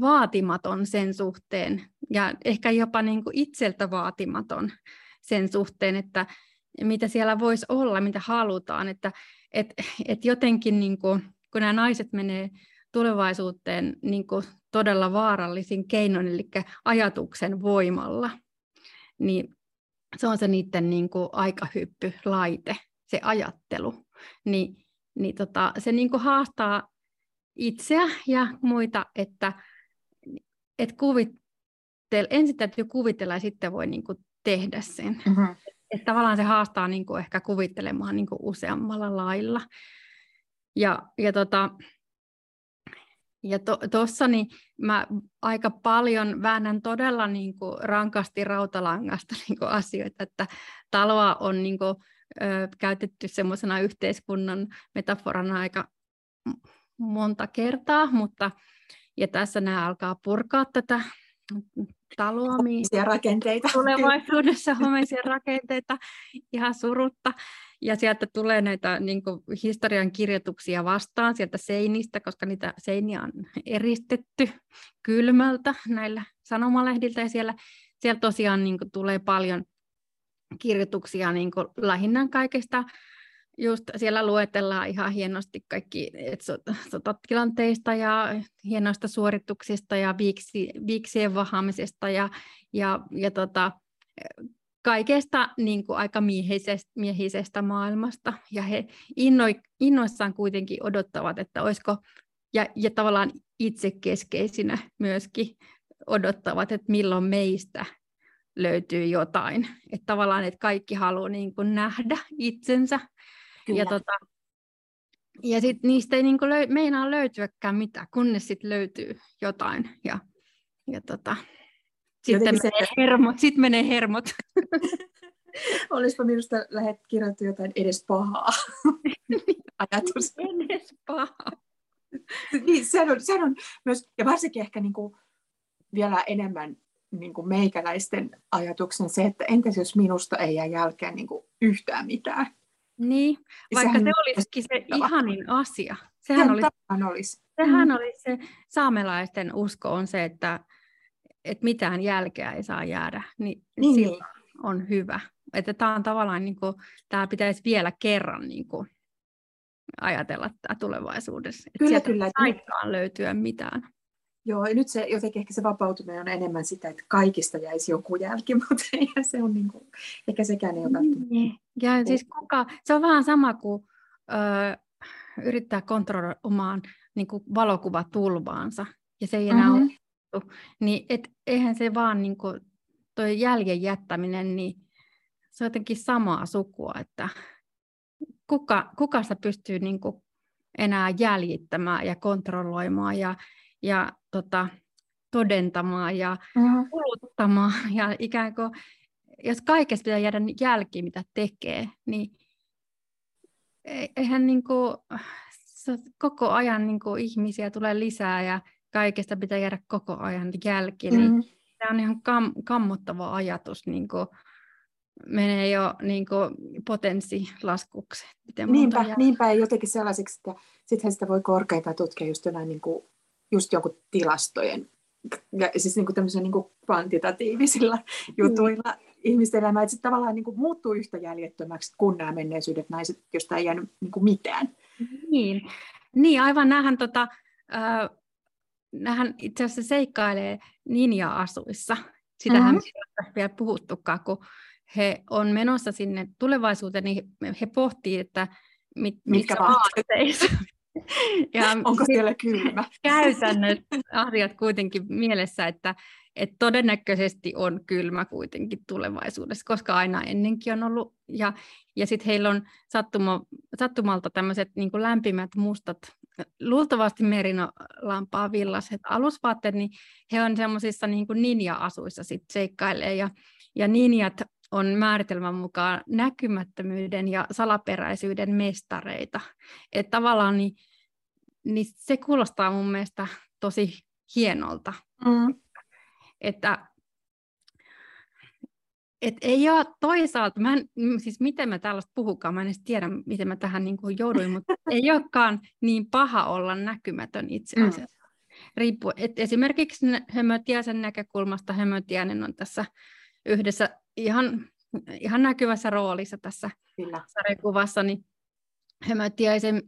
vaatimaton sen suhteen, ja ehkä jopa niin kuin itseltä vaatimaton sen suhteen, että mitä siellä voisi olla, mitä halutaan, että et, et jotenkin niin kuin, kun nämä naiset menee tulevaisuuteen niin kuin todella vaarallisin keinoin, eli ajatuksen voimalla, niin se on se niiden niin kuin aikahyppy, laite, se ajattelu. Ni, niin tota, se niin kuin haastaa itseä ja muita, että et kuvittel, ensin täytyy kuvitella ja sitten voi niin kuin tehdä sen. Mm-hmm että tavallaan se haastaa niin kuin ehkä kuvittelemaan niin kuin useammalla lailla. Ja, ja tota, ja tuossa to, niin mä aika paljon väännän todella niin kuin rankasti rautalangasta [laughs] niin kuin asioita, että taloa on niin kuin, ö, käytetty semmoisena yhteiskunnan metaforana aika monta kertaa, mutta ja tässä nämä alkaa purkaa tätä taloa. Homeisia rakenteita. Tulevaisuudessa homeisia rakenteita ihan surutta. Ja sieltä tulee näitä niin kuin, historian kirjoituksia vastaan sieltä seinistä, koska niitä seiniä on eristetty kylmältä näillä sanomalehdiltä. Ja siellä, siellä tosiaan niin kuin, tulee paljon kirjoituksia niin kuin, lähinnä kaikesta just siellä luetellaan ihan hienosti kaikki sotatilanteista ja hienoista suorituksista ja viiksi, viiksien vahaamisesta ja, ja, ja tota, kaikesta niin kuin aika miehisestä, miehisestä maailmasta. Ja he inno, innoissaan kuitenkin odottavat, että olisiko, ja, ja tavallaan itsekeskeisinä myöskin odottavat, että milloin meistä löytyy jotain. Että tavallaan, että kaikki haluaa niin kuin nähdä itsensä Kyllä. Ja, tota, ja sit niistä ei niinku löy- meinaa löytyäkään mitään, kunnes sit löytyy jotain. Ja, ja tota, sitten menee, se... hermot, sit menee hermot. [laughs] Olisipa minusta lähet kirjoittu jotain edes pahaa. [laughs] Ajatus. edes pahaa. [laughs] niin, sehän on, sehän on myös, ja varsinkin ehkä niin kuin vielä enemmän niin kuin meikäläisten ajatuksen se, että entäs jos minusta ei jää jälkeen niin kuin yhtään mitään. Niin, vaikka sehän se olisikin se ihanin asia. Sehän, olisi, olisi. sehän mm. olisi se saamelaisten usko on se, että, että mitään jälkeä ei saa jäädä, niin, niin. silloin on hyvä. Että tämä on tavallaan, niin kuin, tämä pitäisi vielä kerran niin kuin, ajatella tämä tulevaisuudessa. Kyllä, että kyllä. Että löytyä mitään. Joo, ja nyt se jotenkin ehkä se vapautuminen on enemmän sitä, että kaikista jäisi joku jälki, [laughs] mutta ei, se on niin kuin, ehkä sekään ei ole välttämättä. Niin. Ja siis kuka, se on vähän sama kuin ö, yrittää kontrolloida omaan niin kuin valokuvatulvaansa, ja se ei enää mm-hmm. ole niin et, eihän se vaan niin kuin, toi jäljen jättäminen, niin se on jotenkin samaa sukua, että kuka, kuka sitä pystyy niin kuin enää jäljittämään ja kontrolloimaan ja ja tota, todentamaan ja mm-hmm. kuluttamaan. Ja ikään kuin, jos kaikesta pitää jäädä jälki, mitä tekee, niin e-, eihän niin kuin, koko ajan niin kuin ihmisiä tulee lisää ja kaikesta pitää jäädä koko ajan jälki, niin mm-hmm. tämä on ihan kam, kammottava ajatus, niin kuin, menee jo niin kuin, potenssilaskuksi. Niinpä, niinpä ja jotenkin sellaiseksi, että sittenhän sitä voi korkeinta tutkia just jonain niin kuin, just jonkun tilastojen, ja siis niin kuin niin kuin kvantitatiivisilla mm. jutuilla mm. ihmisten elämä, että tavallaan niin kuin muuttuu yhtä jäljettömäksi kuin nämä menneisyydet naiset, josta ei jäänyt niin kuin mitään. Niin, niin aivan nähän tota, äh, nähän itse asiassa seikkailee ninja-asuissa. Sitähän mm-hmm. ei vielä puhuttukaan, kun he on menossa sinne tulevaisuuteen, niin he pohtii, että mit, mitkä vaatteissa. Ja [laughs] Onko siellä kylmä? [laughs] Käytännöt asiat kuitenkin mielessä, että, että todennäköisesti on kylmä kuitenkin tulevaisuudessa, koska aina ennenkin on ollut. Ja, ja sitten heillä on sattuma, sattumalta tämmöiset niin lämpimät mustat, luultavasti merino-lampaa villaset alusvaatteet, niin he on semmoisissa niin ninja-asuissa sitten seikkailee. Ja, ja ninjat on määritelmän mukaan näkymättömyyden ja salaperäisyyden mestareita. Että tavallaan niin, niin se kuulostaa mun mielestä tosi hienolta. Mm. Että et ei ole toisaalta, mä en, siis miten mä tällaista puhukaan, mä en edes tiedä, miten mä tähän niin kuin jouduin, mutta [laughs] ei olekaan niin paha olla näkymätön itse mm. asiassa. Mm. Riippuu, et esimerkiksi Hömötiäisen näkökulmasta Hömötiäinen on tässä yhdessä ihan, ihan näkyvässä roolissa tässä Kyllä. sarjakuvassa, niin Hömötiäisen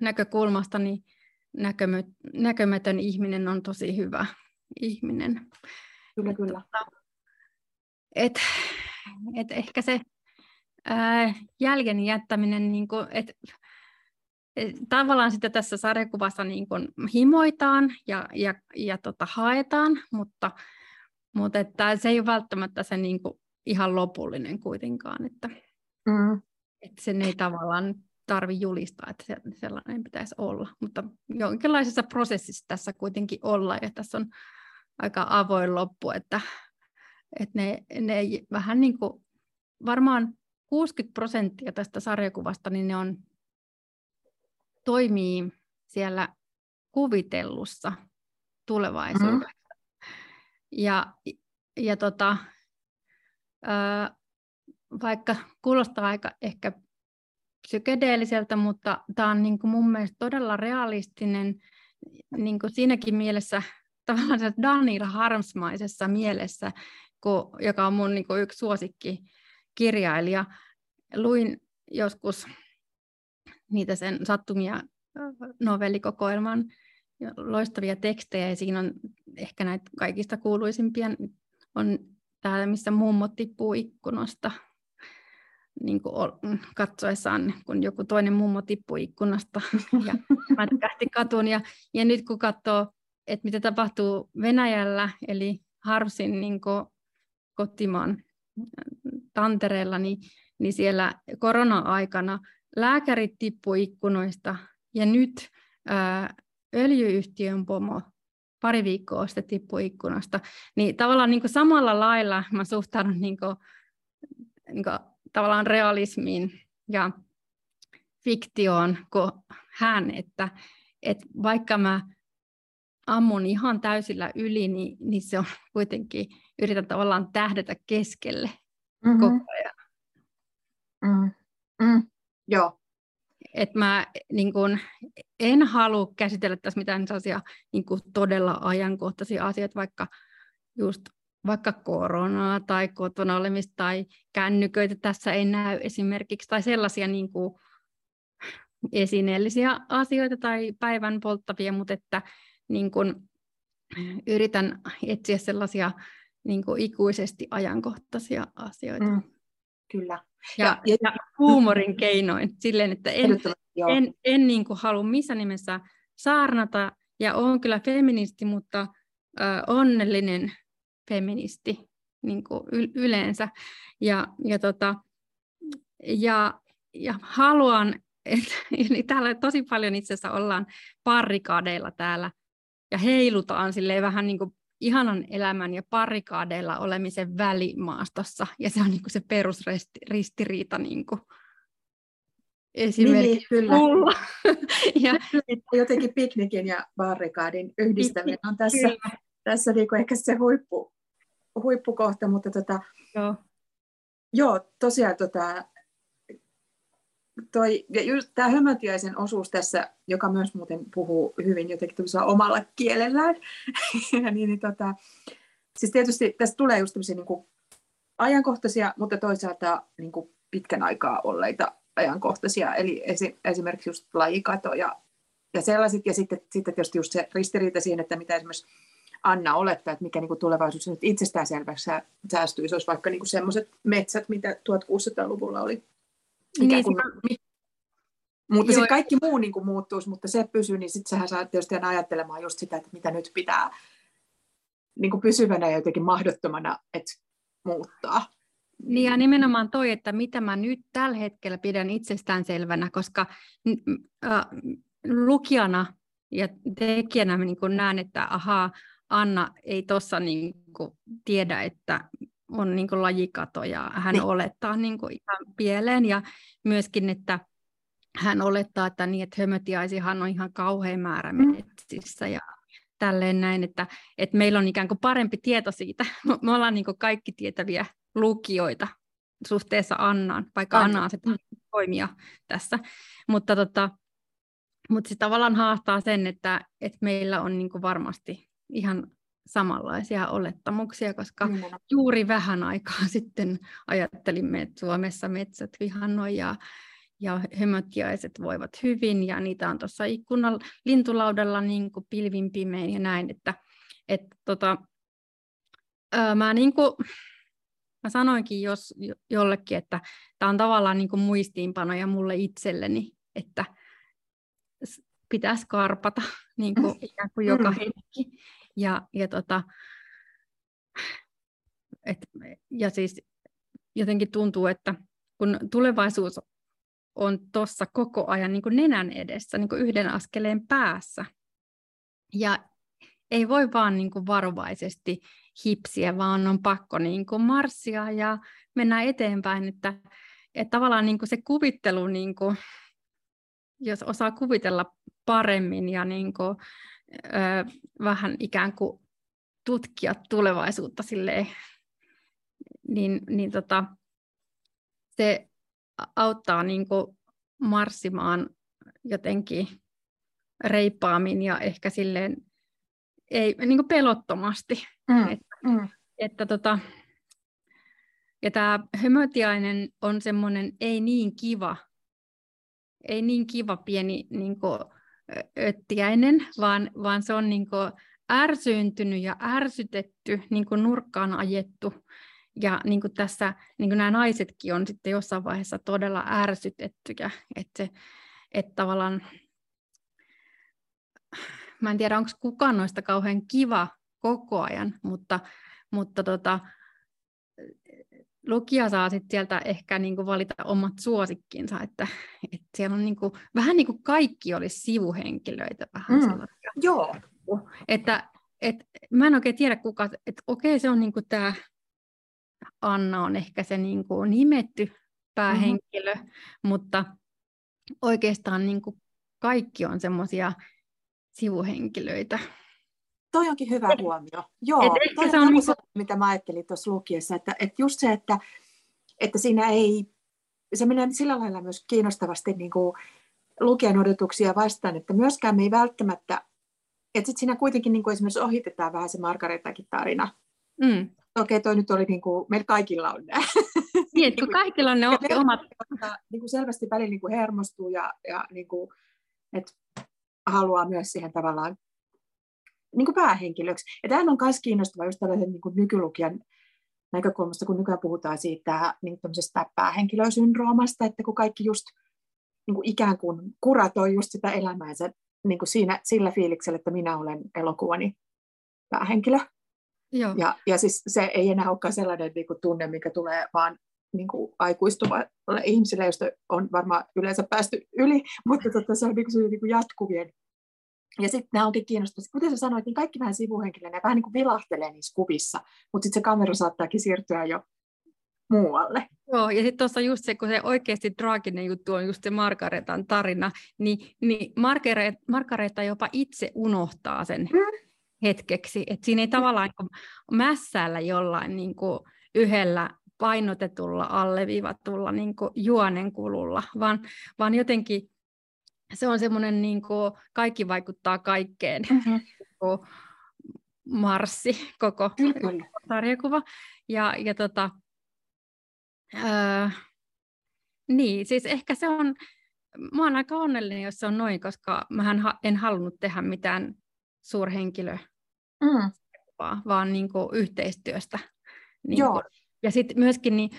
näkökulmasta niin näkömö, näkömätön ihminen on tosi hyvä ihminen. Kyllä, kyllä. Et, et ehkä se ää, jäljen jättäminen, niin kuin, et, et, tavallaan sitä tässä sarjakuvassa niin kuin himoitaan ja, ja, ja tota, haetaan, mutta, mutta että se ei ole välttämättä se niin kuin ihan lopullinen kuitenkaan, että, mm. että sen ei tavallaan tarvi julistaa, että sellainen pitäisi olla, mutta jonkinlaisessa prosessissa tässä kuitenkin olla, ja tässä on aika avoin loppu, että, että ne, ne vähän niin kuin, varmaan 60 prosenttia tästä sarjakuvasta, niin ne on, toimii siellä kuvitellussa tulevaisuudessa. Mm. Ja, ja tota, vaikka kuulostaa aika ehkä psykedeelliseltä, mutta tämä on niin kuin mun mielestä todella realistinen niin kuin siinäkin mielessä, [laughs] tavallaan Daniel Harmsmaisessa mielessä, kun, joka on mun niin kuin yksi suosikki kirjailija. Luin joskus niitä sen sattumia novellikokoelman loistavia tekstejä, ja siinä on ehkä näitä kaikista kuuluisimpia, on täällä, missä mummo tippuu ikkunasta, niin kuin katsoessaan, kun joku toinen mummo tippui ikkunasta [laughs] ja mätkähti katun. Ja, ja nyt kun katsoo, että mitä tapahtuu Venäjällä, eli Harvsin niin kotimaan tantereella, niin, niin siellä korona-aikana lääkärit tippui ikkunoista ja nyt ää, öljyyhtiön pomo pari viikkoa sitten tippui ikkunasta. Niin tavallaan niin samalla lailla mä suhtaudun niin kuin, niin kuin tavallaan realismiin ja fiktioon kuin hän, että, että vaikka mä ammun ihan täysillä yli, niin, niin se on kuitenkin, yritän tavallaan tähdätä keskelle mm-hmm. koko ajan. Mm. Mm. Joo. Et mä niin kun, en halua käsitellä tässä mitään sellaisia niin todella ajankohtaisia asioita, vaikka just vaikka koronaa tai kotona olemista tai kännyköitä tässä ei näy esimerkiksi, tai sellaisia niin kuin esineellisiä asioita tai päivän polttavia, mutta että niin kuin yritän etsiä sellaisia niin kuin ikuisesti ajankohtaisia asioita. Mm, kyllä. Ja, ja, ja huumorin keinoin, silleen, että en, en, en niin kuin halua missään nimessä saarnata, ja olen kyllä feministi, mutta ö, onnellinen feministi niin kuin yleensä. Ja, ja, tota, ja, ja haluan, [laughs] että täällä tosi paljon itse asiassa ollaan parrikaadeilla täällä. Ja heilutaan silleen vähän niin kuin ihanan elämän ja parikaadeilla olemisen välimaastossa. Ja se on niin kuin se perusristiriita niin kuin esimerkiksi niin, kyllä. [laughs] ja, jotenkin piknikin ja barrikaadin yhdistäminen on tässä, tässä niin kuin ehkä se huippu, huippukohta, mutta tota, joo. joo, tosiaan tota, toi, ja just tämä hömötiaisen osuus tässä, joka myös muuten puhuu hyvin jotenkin omalla kielellään, [laughs] niin, niin tota, siis tietysti tästä tulee just tämmöisiä niin ajankohtaisia, mutta toisaalta niin kuin pitkän aikaa olleita ajankohtaisia, eli esi- esimerkiksi just lajikato ja, ja sellaiset, ja sitten, sitten tietysti just se ristiriita siinä, että mitä esimerkiksi Anna olettaa, että mikä niin kuin tulevaisuus nyt itsestäänselväksi säästyisi, olisi vaikka niin semmoiset metsät, mitä 1600-luvulla oli. Niin, kuin, mi- mutta sitten kaikki muu niin kuin muuttuisi, mutta se pysyy, niin sitten sähän saa tietysti aina ajattelemaan just sitä, että mitä nyt pitää niin kuin pysyvänä ja jotenkin mahdottomana, että muuttaa. Niin ja nimenomaan toi, että mitä mä nyt tällä hetkellä pidän itsestäänselvänä, koska äh, lukijana ja tekijänä niin näen, että ahaa, Anna ei tuossa niin tiedä, että on niin lajikato ja hän niin. olettaa niin ihan pieleen ja myöskin, että hän olettaa, että, niin, että hömötiaisihan on ihan kauhean määrä mm. metsissä ja tälleen näin, että, että meillä on ikään kuin parempi tieto siitä. [laughs] Me ollaan niin kaikki tietäviä lukijoita suhteessa Annaan, vaikka Anna on se toimija tässä. Mutta, tota, mutta se tavallaan haastaa sen, että, että meillä on niin varmasti ihan samanlaisia olettamuksia, koska mm. juuri vähän aikaa [laughs] sitten ajattelimme, että Suomessa metsät vihannoi ja, ja voivat hyvin ja niitä on tuossa ikkunan lintulaudalla niin kuin pilvin pimein ja näin, että et, tota, ää, mä, niin kuin, mä sanoinkin jos, jollekin, että tämä on tavallaan niin kuin muistiinpanoja mulle itselleni, että pitäisi karpata [laughs] niin kuin, [laughs] ikään kuin joka mm. hetki. Ja, ja, tota, et, ja siis jotenkin tuntuu, että kun tulevaisuus on tuossa koko ajan niin kuin nenän edessä, niin kuin yhden askeleen päässä, ja ei voi vaan niin kuin varovaisesti hipsiä, vaan on pakko niin kuin marssia ja mennä eteenpäin, että, että tavallaan niin kuin se kuvittelu, niin kuin, jos osaa kuvitella paremmin ja niin kuin, ö, vähän ikään kuin tutkia tulevaisuutta silleen, niin, niin tota, se auttaa niin kuin marssimaan jotenkin reippaammin ja ehkä silleen ei, niin kuin pelottomasti. Mm, että, mm. että tota, ja tämä hömötiainen on semmoinen ei niin kiva, ei niin kiva pieni niin kuin, öttiäinen, vaan, vaan se on niin ärsyyntynyt ja ärsytetty, niin nurkkaan ajettu. Ja niin kuin tässä niin kuin nämä naisetkin on sitten jossain vaiheessa todella ärsytettyjä, että, se, että tavallaan mä en tiedä, onko kukaan noista kauhean kiva koko ajan, mutta, mutta tota, lukija saa sitten sieltä ehkä niinku valita omat suosikkinsa, että, [laughs] että siellä on niinku, vähän niin kuin kaikki olisi sivuhenkilöitä. Vähän mm. Joo. Että, et, mä en oikein tiedä kuka, että okei se on niinku tämä Anna on ehkä se niinku nimetty päähenkilö, mm-hmm. mutta oikeastaan niinku kaikki on semmoisia sivuhenkilöitä. Toi onkin hyvä huomio. Joo, et toi se on niinku... mitä mä ajattelin tuossa lukiessa, että, että just se, että, että siinä ei, se menee sillä lailla myös kiinnostavasti niin kuin lukijan odotuksia vastaan, että myöskään me ei välttämättä, että sitten siinä kuitenkin niin kuin esimerkiksi ohitetaan vähän se Margaretakin tarina. Mm. Okei, toi nyt oli niin kuin, meillä kaikilla on nämä. Niin, että kaikilla on ne omat. Niin kuin selvästi välillä niin kuin hermostuu ja, ja niin kuin, että haluaa myös siihen tavallaan niin kuin päähenkilöksi. Ja tämä on myös kiinnostava just tällaisen niin kuin nykylukijan näkökulmasta, kun nykyään puhutaan siitä niin päähenkilösyndroomasta, että kun kaikki just niin kuin ikään kuin kuratoi just sitä elämäänsä niin kuin siinä, sillä fiiliksellä, että minä olen elokuvani päähenkilö. Joo. Ja, ja siis se ei enää olekaan sellainen niin kuin tunne, mikä tulee vaan niin kuin aikuistuvalle ihmisille, joista on varmaan yleensä päästy yli, [laughs] mutta tota, se on niin kuin, niin kuin jatkuvien. Ja sitten nämä onkin kiinnostavia. Kuten sä sanoit, niin kaikki vähän sivuhenkilöitä, vähän niin kuin vilahtelee niissä kuvissa, mutta sitten se kamera saattaakin siirtyä jo muualle. Joo, ja sitten tuossa just se, kun se oikeasti traaginen juttu on just se Margaretan tarina, niin, niin Margaret, Margareta jopa itse unohtaa sen mm. hetkeksi. Että siinä ei tavallaan niin mässällä jollain niin kuin yhdellä painotetulla, alleviivatulla niin juonenkululla, vaan, vaan jotenkin se on semmoinen niin kaikki vaikuttaa kaikkeen mm-hmm. Niin marssi koko mm-hmm. sarjakuva. Ja, ja tota, öö, niin, siis ehkä se on, mä oon aika onnellinen, jos se on noin, koska mä en halunnut tehdä mitään suurhenkilöä, mm. vaan niin kuin yhteistyöstä. Niin Joo. Kuin, ja sitten myöskin niin,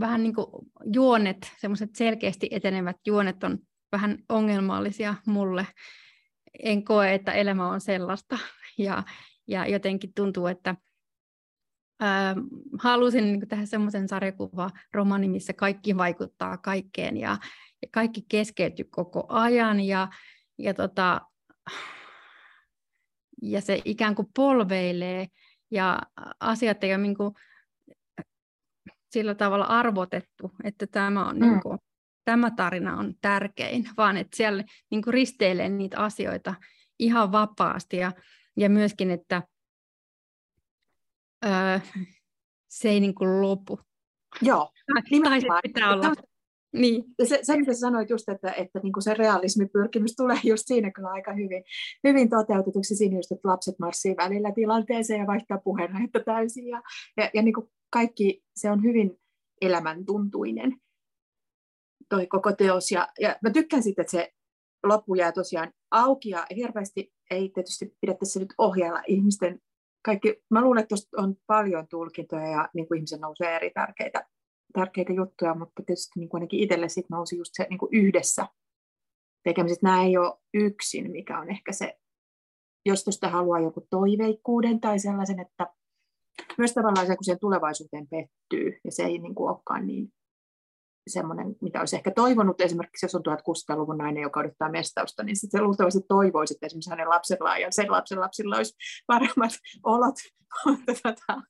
vähän niin kuin juonet, semmoiset selkeästi etenevät juonet on vähän ongelmallisia mulle. En koe, että elämä on sellaista. Ja, ja jotenkin tuntuu, että ää, halusin niin tehdä semmoisen sarjakuva-romanin, missä kaikki vaikuttaa kaikkeen ja, ja kaikki keskeytyy koko ajan. Ja, ja, tota, ja se ikään kuin polveilee ja asiat ei ole niin kuin sillä tavalla arvotettu, että tämä on mm. niin kuin, tämä tarina on tärkein, vaan että siellä niin kuin risteilee niitä asioita ihan vapaasti ja, ja myöskin, että öö, se ei niin kuin lopu. Joo, nimenomaan. Tai pitää olla. Niin. Se, se, mitä sanoit just, että, että niin kuin se realismipyrkimys tulee just siinä kyllä aika hyvin, hyvin toteutetuksi siinä just, että lapset marssii välillä tilanteeseen ja vaihtaa puheenaihetta täysin. Ja, ja, ja niin kuin kaikki, se on hyvin elämäntuntuinen toi koko teos. Ja, ja mä tykkään siitä, että se loppu jää tosiaan auki ja hirveästi ei tietysti pidä tässä nyt ohjella ihmisten kaikki, mä luulen, että on paljon tulkintoja ja niin kuin ihmisen nousee eri tärkeitä, tärkeitä juttuja, mutta tietysti niin kuin ainakin itselle sit nousi just se niin kuin yhdessä tekemiset. Nämä ei ole yksin, mikä on ehkä se, jos tuosta haluaa joku toiveikkuuden tai sellaisen, että myös tavallaan se, kun siihen tulevaisuuteen pettyy ja se ei niin kuin olekaan niin semmoinen, mitä olisi ehkä toivonut, esimerkiksi jos on 1600-luvun nainen, joka odottaa mestausta, niin sitten se luultavasti toivoisi, että esimerkiksi hänen lapsellaan ja sen lapsen lapsilla olisi paremmat [laughs] olot. mutta tota,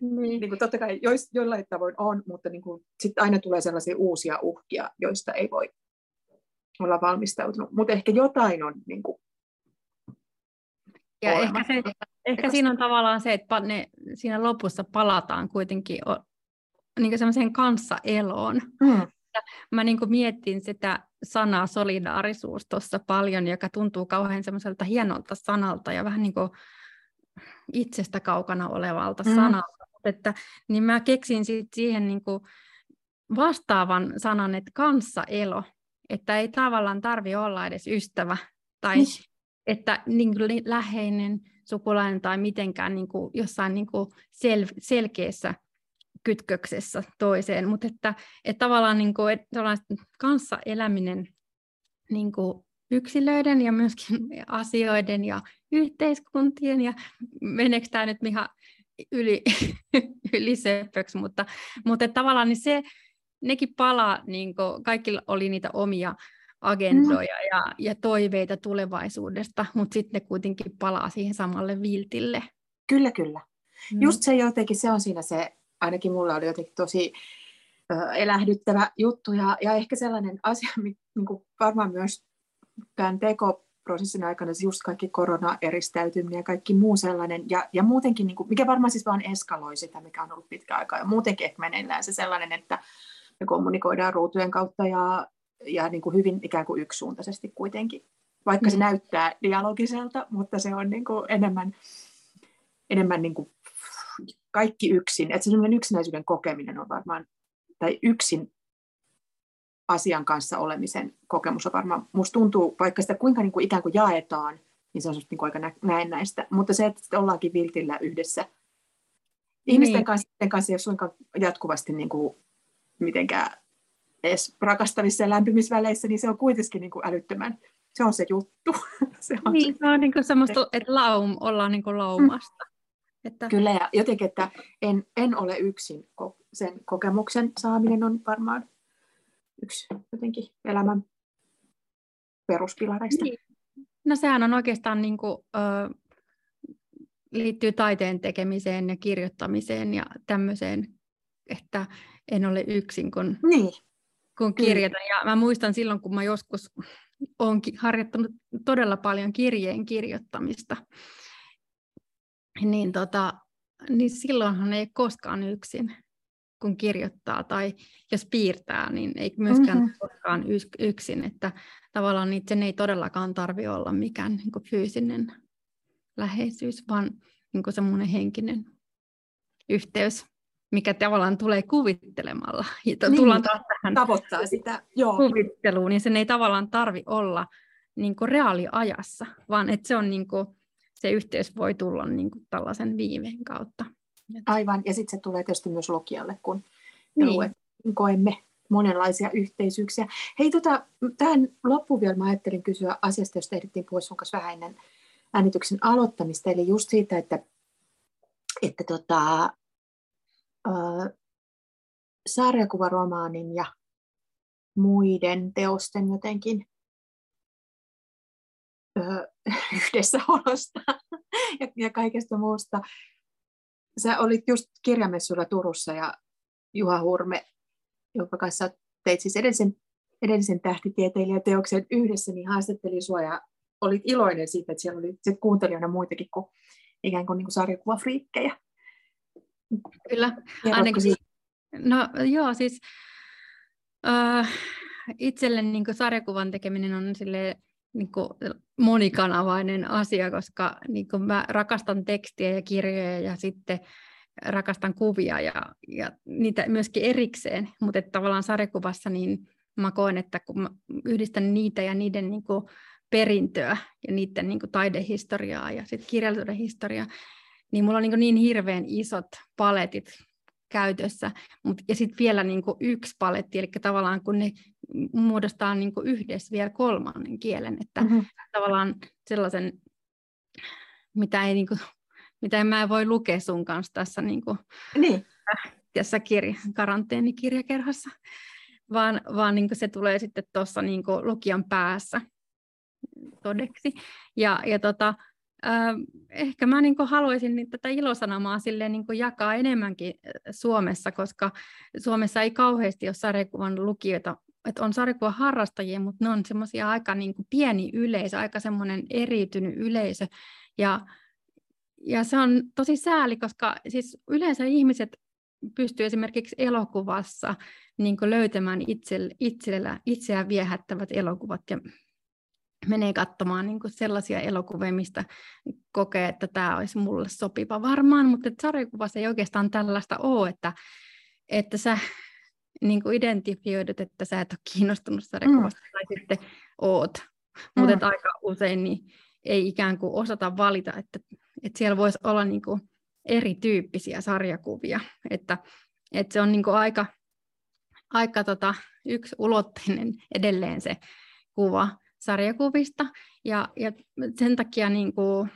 niin. Niin kuin totta kai jois, joillain tavoin on, mutta niin sitten aina tulee sellaisia uusia uhkia, joista ei voi olla valmistautunut. Mutta ehkä jotain on niin kuin, ja ehkä, se, ehkä siinä on tavallaan se, että ne, siinä lopussa palataan kuitenkin niin semmoiseen kanssaeloon. Mm. Mä niin mietin sitä sanaa solidaarisuus tuossa paljon, joka tuntuu kauhean semmoiselta hienolta sanalta ja vähän niin kuin itsestä kaukana olevalta mm. sanalta. Että, niin mä keksin sit siihen niin kuin vastaavan sanan, että kanssaelo, että ei tavallaan tarvi olla edes ystävä tai niin. että niin kuin läheinen sukulainen tai mitenkään niin kuin jossain niin kuin sel- selkeässä kytköksessä toiseen, mutta että, että tavallaan niin kuin, että kanssa eläminen niin kuin yksilöiden ja myöskin [laughs] asioiden ja yhteiskuntien ja meneekö tämä nyt ihan yli, [laughs] yli söpöksi, mutta, mutta että tavallaan niin se, nekin palaa, niin kuin, kaikilla oli niitä omia agendoja mm. ja, ja toiveita tulevaisuudesta, mutta sitten ne kuitenkin palaa siihen samalle viltille. Kyllä, kyllä. Mm. Just se jotenkin, se on siinä se ainakin mulla oli jotenkin tosi elähdyttävä juttu ja, ja ehkä sellainen asia, niin kuin varmaan myös tämän tekoprosessin aikana just kaikki koronaeristäytyminen ja kaikki muu sellainen, ja, ja muutenkin, niin kuin, mikä varmaan siis vaan eskaloi sitä, mikä on ollut pitkä aikaa, ja muutenkin ehkä meneillään se sellainen, että me kommunikoidaan ruutujen kautta ja, ja niin kuin hyvin ikään kuin yksisuuntaisesti kuitenkin, vaikka mm. se näyttää dialogiselta, mutta se on niin kuin enemmän, enemmän niin kuin kaikki yksin, että se yksinäisyyden kokeminen on varmaan, tai yksin asian kanssa olemisen kokemus on varmaan, musta tuntuu, vaikka sitä kuinka niin kuin ikään kuin jaetaan, niin se on niin kuin aika näennäistä, mutta se, että ollaankin viltillä yhdessä ihmisten niin. kanssa, kanssa ei ole suinkaan jatkuvasti niin kuin mitenkään edes rakastavissa ja lämpimisväleissä, niin se on kuitenkin niin kuin älyttömän, se on se juttu. [laughs] se on niin, se, se on niin kuin semmoista, että laum, ollaan niin kuin laumasta. Että... Kyllä, ja jotenkin, että en, en ole yksin. Sen kokemuksen saaminen on varmaan yksi jotenkin elämän peruspilareista. Niin. No sehän on oikeastaan niin kuin, ö, liittyy taiteen tekemiseen ja kirjoittamiseen ja tämmöiseen, että, en ole yksin, kun, Niin, kun kirjoitan. Ja mä muistan silloin, kun mä joskus olen harjoittanut todella paljon kirjeen kirjoittamista, niin, tota, niin silloinhan ei koskaan yksin, kun kirjoittaa tai jos piirtää, niin ei myöskään mm-hmm. koskaan yksin, että tavallaan niin sen ei todellakaan tarvi olla mikään niin fyysinen läheisyys, vaan niin semmoinen henkinen yhteys, mikä tavallaan tulee kuvittelemalla. Ja niin, tullaan taas tähän tavoittaa sitä Joo. kuvitteluun, niin sen ei tavallaan tarvi olla niin reaaliajassa, vaan että se on niin kuin, se yhteys voi tulla niin kuin tällaisen viiveen kautta. Aivan, ja sitten se tulee tietysti myös lukijalle, kun niin. luet, koemme monenlaisia yhteisyyksiä. Hei, tota, tähän loppuun vielä mä ajattelin kysyä asiasta, josta ehdittiin puhua sun kanssa vähän ennen äänityksen aloittamista, eli just siitä, että, että tota, äh, sarjakuvaromaanin ja muiden teosten jotenkin ö, [laughs] yhdessäolosta [laughs] ja, ja kaikesta muusta. Sä olit just kirjamessuilla Turussa ja Juha Hurme, jonka kanssa teit siis edellisen, edellisen tähtitieteilijäteoksen yhdessä, niin haastatteli sua ja olit iloinen siitä, että siellä oli se kuuntelijoina muitakin kuin ikään kuin, niin kuin sarjakuvafriikkejä. Kyllä, ainakin. Siitä? No joo, siis äh, itselle niin sarjakuvan tekeminen on sille niin kuin monikanavainen asia, koska niin kuin mä rakastan tekstiä ja kirjoja ja sitten rakastan kuvia ja, ja niitä myöskin erikseen, mutta tavallaan sarjakuvassa niin mä koen, että kun mä yhdistän niitä ja niiden niin kuin perintöä ja niiden niin kuin taidehistoriaa ja sitten kirjallisuuden historiaa, niin mulla on niin, niin hirveän isot paletit käytössä, Mut, ja sitten vielä niin kuin yksi paletti, eli tavallaan kun ne muodostaa niin kuin yhdessä vielä kolmannen kielen, että mm-hmm. tavallaan sellaisen, mitä ei niin kuin, mitä en mä voi lukea sun kanssa tässä, niin kuin, niin. tässä kirja, karanteenikirjakerhossa, vaan, vaan niin kuin se tulee sitten tuossa niin lukijan päässä todeksi. Ja, ja tota, ehkä mä niin haluaisin niin tätä ilosanomaa silleen niin jakaa enemmänkin Suomessa, koska Suomessa ei kauheasti ole sarjakuvan lukijoita, että on sarjakuvan harrastajia, mutta ne on semmoisia aika niin pieni yleisö, aika semmoinen eriytynyt yleisö. Ja, ja se on tosi sääli, koska siis yleensä ihmiset pystyy esimerkiksi elokuvassa niin löytämään itsellä, itsellä, itseään viehättävät elokuvat ja menee katsomaan niin kuin sellaisia elokuvia, mistä kokee, että tämä olisi mulle sopiva varmaan, mutta sarjakuvassa ei oikeastaan tällaista ole, että, että sä niin kuin identifioidut, että sä et ole kiinnostunut sarjakuvasta mm. tai sitten oot. Mm. Mutta aika usein niin ei ikään kuin osata valita, että, että siellä voisi olla niin kuin erityyppisiä sarjakuvia. Että, että se on niin kuin aika, aika tota, yksi ulotteinen edelleen se kuva sarjakuvista. Ja, ja sen takia niin kuin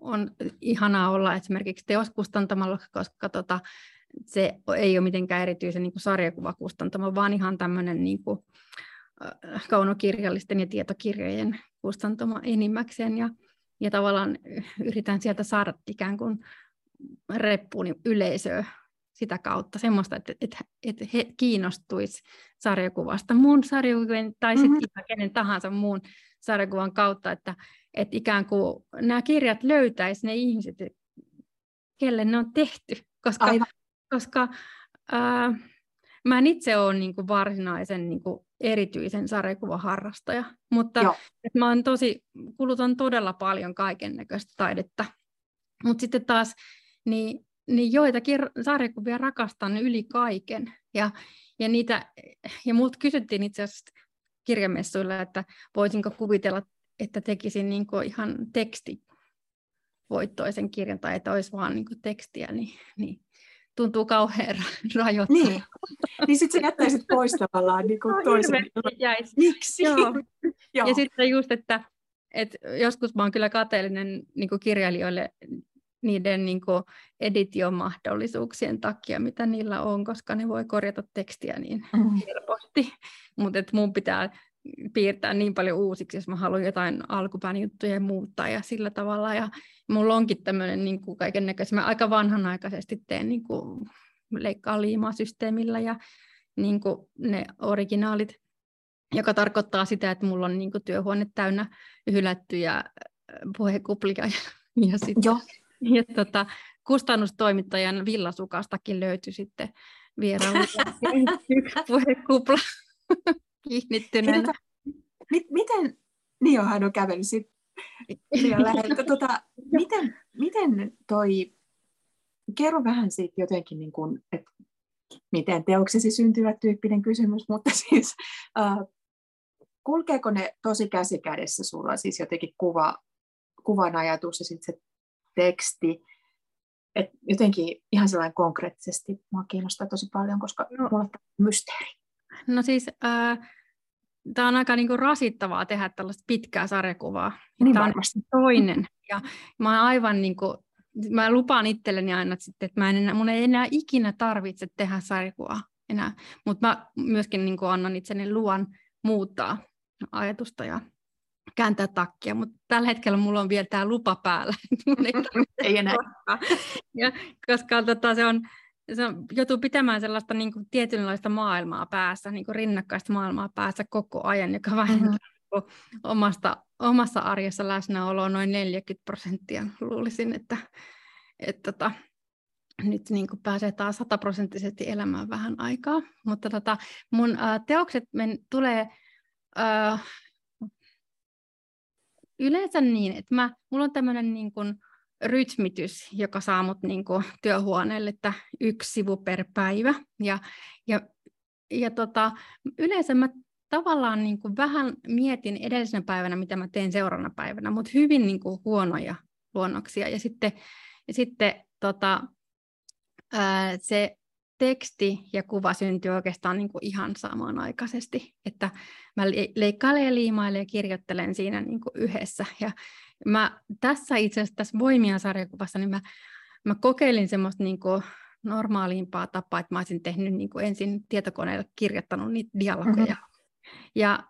on ihanaa olla esimerkiksi teoskustantamalla, koska tota, se ei ole mitenkään erityisen niin kuin sarjakuvakustantamo, vaan ihan tämmöinen niin kuin, kaunokirjallisten ja tietokirjojen kustantamo enimmäkseen. Ja, ja tavallaan yritän sieltä saada ikään kuin reppuun yleisöä sitä kautta semmoista, että, että, että he kiinnostuisi sarjakuvasta mun sarjakuvan tai sitten mm-hmm. kenen tahansa muun sarjakuvan kautta, että, että ikään kuin nämä kirjat löytäisi ne ihmiset, kelle ne on tehty, koska, koska ää, mä en itse ole niin kuin varsinaisen niin kuin erityisen sarjakuvaharrastaja, mutta että mä oon tosi, kulutan todella paljon kaiken näköistä taidetta, mutta sitten taas niin niin joitakin sarjakuvia rakastan yli kaiken. Ja, ja, niitä, ja multa kysyttiin itse asiassa kirjamessuilla, että voisinko kuvitella, että tekisin niin ihan teksti voittoisen kirjan tai että olisi vaan niin tekstiä, niin, niin tuntuu kauhean rajoittavalta. Niin, niin sitten sä jättäisit pois tavallaan niin kuin no, toisen. Miksi? Joo. Joo. Ja sitten just, että, että joskus mä oon kyllä kateellinen niin kirjailijoille niiden niin kuin editiomahdollisuuksien takia, mitä niillä on, koska ne voi korjata tekstiä niin mm. helposti. Mutta mun pitää piirtää niin paljon uusiksi, jos mä haluan jotain alkupään juttuja muuttaa ja sillä tavalla. Ja mulla onkin tämmöinen niin kaiken näköisen, mä aika vanhanaikaisesti teen niin kuin leikkaa liimasysteemillä ja niin kuin ne originaalit, joka tarkoittaa sitä, että mulla on niin kuin työhuone täynnä hylättyjä puhekuplia. Ja, ja, sit, Joo. Ja tota, kustannustoimittajan villasukastakin löytyi sitten vieraan [laughs] yksi puhekupla [laughs] kiinnittyneenä. Tota, miten, niin on, hän on kävellyt sitten tota, miten, miten toi, kerro vähän siitä jotenkin, niin kuin, että miten teoksesi syntyvät tyyppinen kysymys, mutta [laughs] siis äh, kulkeeko ne tosi käsi kädessä sulla, siis jotenkin kuva, kuvan ajatus ja sitten se teksti, et jotenkin ihan sellainen konkreettisesti mua kiinnostaa tosi paljon, koska no. mulla on mysteeri. No siis äh, tämä on aika niinku rasittavaa tehdä tällaista pitkää sarjakuvaa. Niin tämä varmasti. on toinen. Ja mä aivan niinku, mä lupaan itselleni aina, että, että mä en enää, mun ei enää ikinä tarvitse tehdä sarjakuvaa enää. Mutta mä myöskin niinku annan itseni luvan muuttaa ajatusta ja kääntää takkia, mutta tällä hetkellä mulla on vielä tämä lupa päällä. [laughs] Ei, [laughs] ei enää. Ja, koska tota, se on, se on, joutuu pitämään sellaista niin kuin, tietynlaista maailmaa päässä, niin kuin rinnakkaista maailmaa päässä koko ajan, joka vähentää mm-hmm. omasta, omassa arjessa läsnäoloa noin 40 prosenttia. Luulisin, että, että tota, nyt niin kuin pääsee taas sataprosenttisesti elämään vähän aikaa. Mutta tota, mun ä, teokset men, tulee ä, yleensä niin, että mä, mulla on tämmöinen niin kuin, rytmitys, joka saa mut niin kuin, työhuoneelle, että yksi sivu per päivä. Ja, ja, ja tota, yleensä mä tavallaan niin kuin vähän mietin edellisenä päivänä, mitä mä teen seuraavana päivänä, mutta hyvin niin kuin huonoja luonnoksia. Ja sitten, ja sitten tota, ää, se teksti ja kuva syntyy oikeastaan niin kuin ihan samanaikaisesti, että mä leikkailen ja liimailen ja kirjoittelen siinä niin kuin yhdessä. Ja mä tässä itse asiassa tässä Voimia sarjakuvassa, niin mä, mä kokeilin semmoista niin kuin normaalimpaa tapaa, että mä olisin tehnyt niin kuin ensin tietokoneella kirjoittanut niitä dialogeja. Mm-hmm. Ja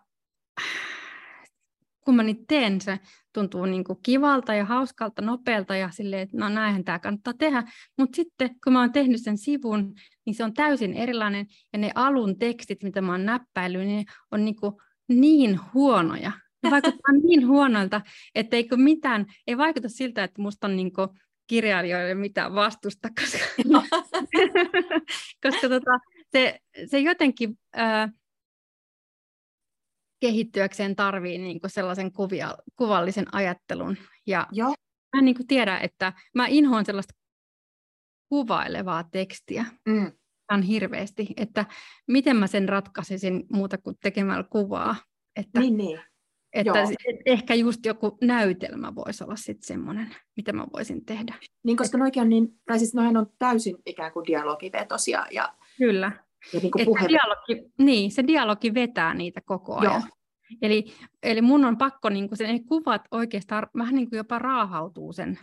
kun mä niitä teen, se tuntuu niin kuin kivalta ja hauskalta, nopealta ja silleen, että no näinhän tämä kannattaa tehdä. Mutta sitten kun mä oon tehnyt sen sivun, niin se on täysin erilainen ja ne alun tekstit, mitä mä oon näppäillyt, niin on niin, kuin niin huonoja. Ne vaikuttaa [laughs] niin huonoilta, että eikö mitään, ei vaikuta siltä, että musta on niin kuin kirjailijoille mitään vastusta, koska, [laughs] koska tota, se, se jotenkin... Ää, kehittyäkseen tarvii niin kuin sellaisen kuvia, kuvallisen ajattelun. Ja Joo. mä en niin kuin tiedä, että mä inhoan sellaista kuvailevaa tekstiä mm. ihan hirveästi, että miten mä sen ratkaisisin muuta kuin tekemällä kuvaa. Että, niin, niin. Että ehkä just joku näytelmä voisi olla sitten semmoinen, mitä mä voisin tehdä. Niin, koska noikin on niin, tai siis on täysin ikään kuin dialogivetosia. Ja, Kyllä. Ja niin, kuin puhe... dialogi, niin, se dialogi vetää niitä koko ajan. Joo. Eli, eli mun on pakko, niin kuin sen, kuvat oikeastaan vähän niin kuin jopa raahautuu sen,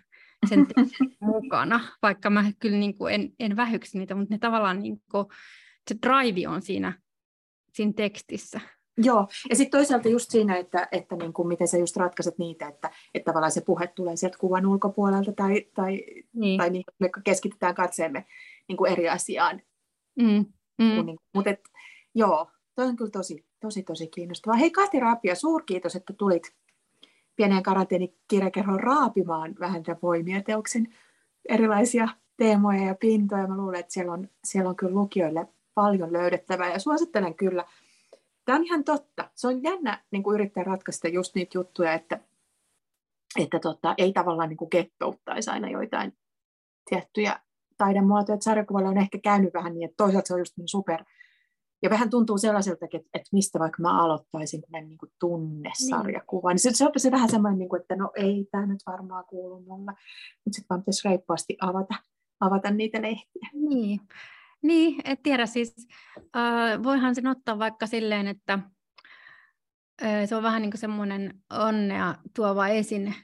sen [laughs] mukana, vaikka mä kyllä niin kuin en, en vähyksi niitä, mutta ne tavallaan niin kuin, se drive on siinä, siinä tekstissä. Joo, ja sitten toisaalta just siinä, että, että niin kuin miten sä just ratkaiset niitä, että, että tavallaan se puhe tulee sieltä kuvan ulkopuolelta tai, tai, niin. tai niin, me keskitytään katseemme niin kuin eri asiaan. Mm. Mm. Niin, mutta et, joo, toi on kyllä tosi, tosi, tosi kiinnostavaa. Hei Kati Raapia, suurkiitos, että tulit pieneen karanteenikirjakerhoon raapimaan vähän tätä voimia teoksen erilaisia teemoja ja pintoja. Mä luulen, että siellä on, siellä on kyllä lukijoille paljon löydettävää ja suosittelen kyllä. Tämä on ihan totta. Se on jännä niin kuin yrittää ratkaista just niitä juttuja, että, että tota, ei tavallaan niin kuin kettouttaisi aina joitain tiettyjä taidemuotoja. Sarjakuvalla on ehkä käynyt vähän niin, että toisaalta se on just niin super ja vähän tuntuu sellaiselta, että, että mistä vaikka mä aloittaisin kun niin kuin tunnesarjakuva, niin, niin se, se on se vähän semmoinen, niin kuin, että no ei tämä nyt varmaan kuulu mulle, mutta sitten vaan pitäisi reippaasti avata, avata niitä lehtiä. Niin, niin et tiedä siis, äh, voihan sen ottaa vaikka silleen, että äh, se on vähän niin kuin semmoinen onnea tuova esine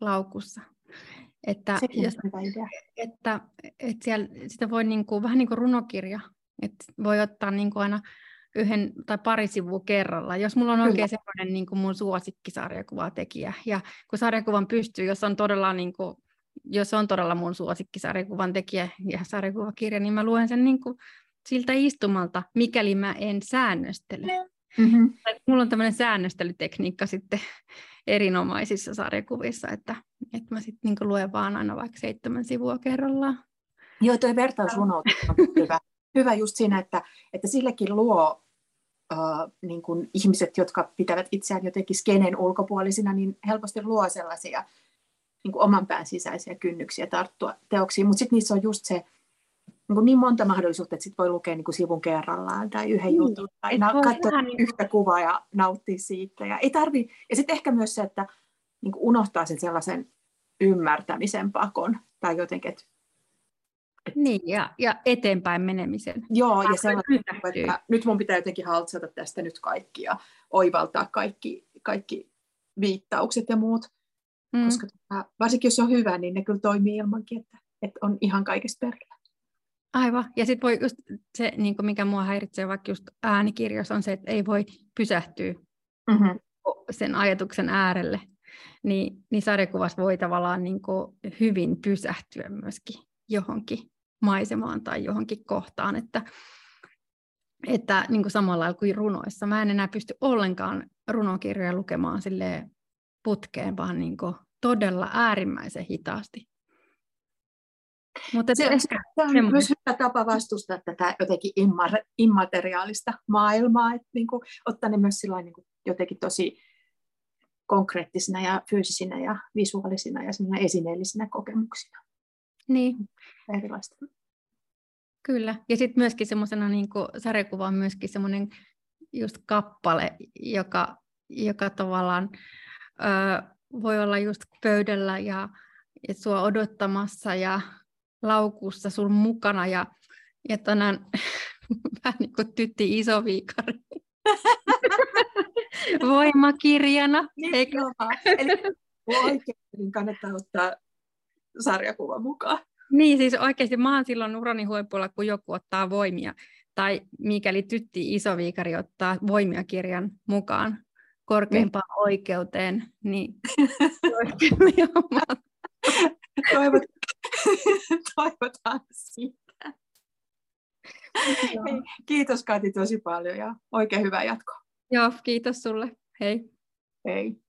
laukussa. Että, jos, että, että siellä, sitä voi niin kuin, vähän niin kuin runokirja et voi ottaa niin kuin aina yhden tai pari sivua kerralla. Jos mulla on oikein semmoinen niin kuin mun suosikkisarjakuvatekijä, ja kun sarjakuvan pystyy, jos on todella niin kuin jos on todella mun suosikkisarjakuvan tekijä ja sarjakuvakirja, niin mä luen sen niin kuin siltä istumalta, mikäli mä en säännöstele. Mm-hmm. Mulla on tämmöinen säännöstelytekniikka sitten erinomaisissa sarjakuvissa, että, että mä sitten niin luen vaan aina vaikka seitsemän sivua kerrallaan. Joo, tuo vertausrunoutus on hyvä. hyvä just siinä, että, että sillekin luo uh, niin kuin ihmiset, jotka pitävät itseään jotenkin skenen ulkopuolisina, niin helposti luo sellaisia niin kuin oman pään sisäisiä kynnyksiä tarttua teoksiin, mutta sitten niissä on just se niin, kuin niin monta mahdollisuutta, että sit voi lukea niin kuin sivun kerrallaan tai yhden niin. jutun tai na- katsoa niin yhtä kuvaa ja nauttia siitä. Ja, ei tarvi, ja sitten ehkä myös se, että niin kuin unohtaa sen sellaisen ymmärtämisen pakon tai jotenkin, että niin, ja, ja eteenpäin menemisen. Joo, ja sellainen, että nyt mun pitää jotenkin haltsata tästä nyt kaikki ja oivaltaa kaikki, kaikki viittaukset ja muut. Mm. Koska tota, varsinkin jos on hyvä, niin ne kyllä toimii ilmankin, että, että on ihan kaikesta perillä. Aivan. Ja sitten voi just se, niin mikä mua häiritsee vaikka just äänikirjoissa, on se, että ei voi pysähtyä mm-hmm. sen ajatuksen äärelle. Niin, niin sarjakuvassa voi tavallaan niin hyvin pysähtyä myöskin johonkin maisemaan tai johonkin kohtaan, että, että niin kuin samalla lailla kuin runoissa. Mä en enää pysty ollenkaan runokirjoja lukemaan sille putkeen, vaan niin kuin todella äärimmäisen hitaasti. Mutta se, ehkä se on semmoinen. myös hyvä tapa vastustaa tätä jotenkin immateriaalista maailmaa, että niin kuin, ottaa ne myös niin kuin jotenkin tosi konkreettisina ja fyysisinä ja visuaalisina ja esineellisinä kokemuksina. Niin. Erilaista. Kyllä. Ja sitten myöskin semmoisena niin sarjakuva on myöskin semmoinen just kappale, joka, joka tavallaan ö, voi olla just pöydällä ja, ja sua odottamassa ja laukussa sun mukana ja, ja tänään [laughs] vähän niin kuin tytti isoviikari. [laughs] Voimakirjana. Eikö? Eli oikein kannattaa ottaa sarjakuva mukaan. Niin, siis oikeasti mä oon silloin urani huipulla, kun joku ottaa voimia. Tai mikäli tytti isoviikari ottaa voimia kirjan mukaan korkeimpaan niin. oikeuteen, niin [laughs] Toivot, [laughs] toivotaan sitä. Hei, kiitos Kati tosi paljon ja oikein hyvää jatkoa. Joo, kiitos sulle. Hei. Hei.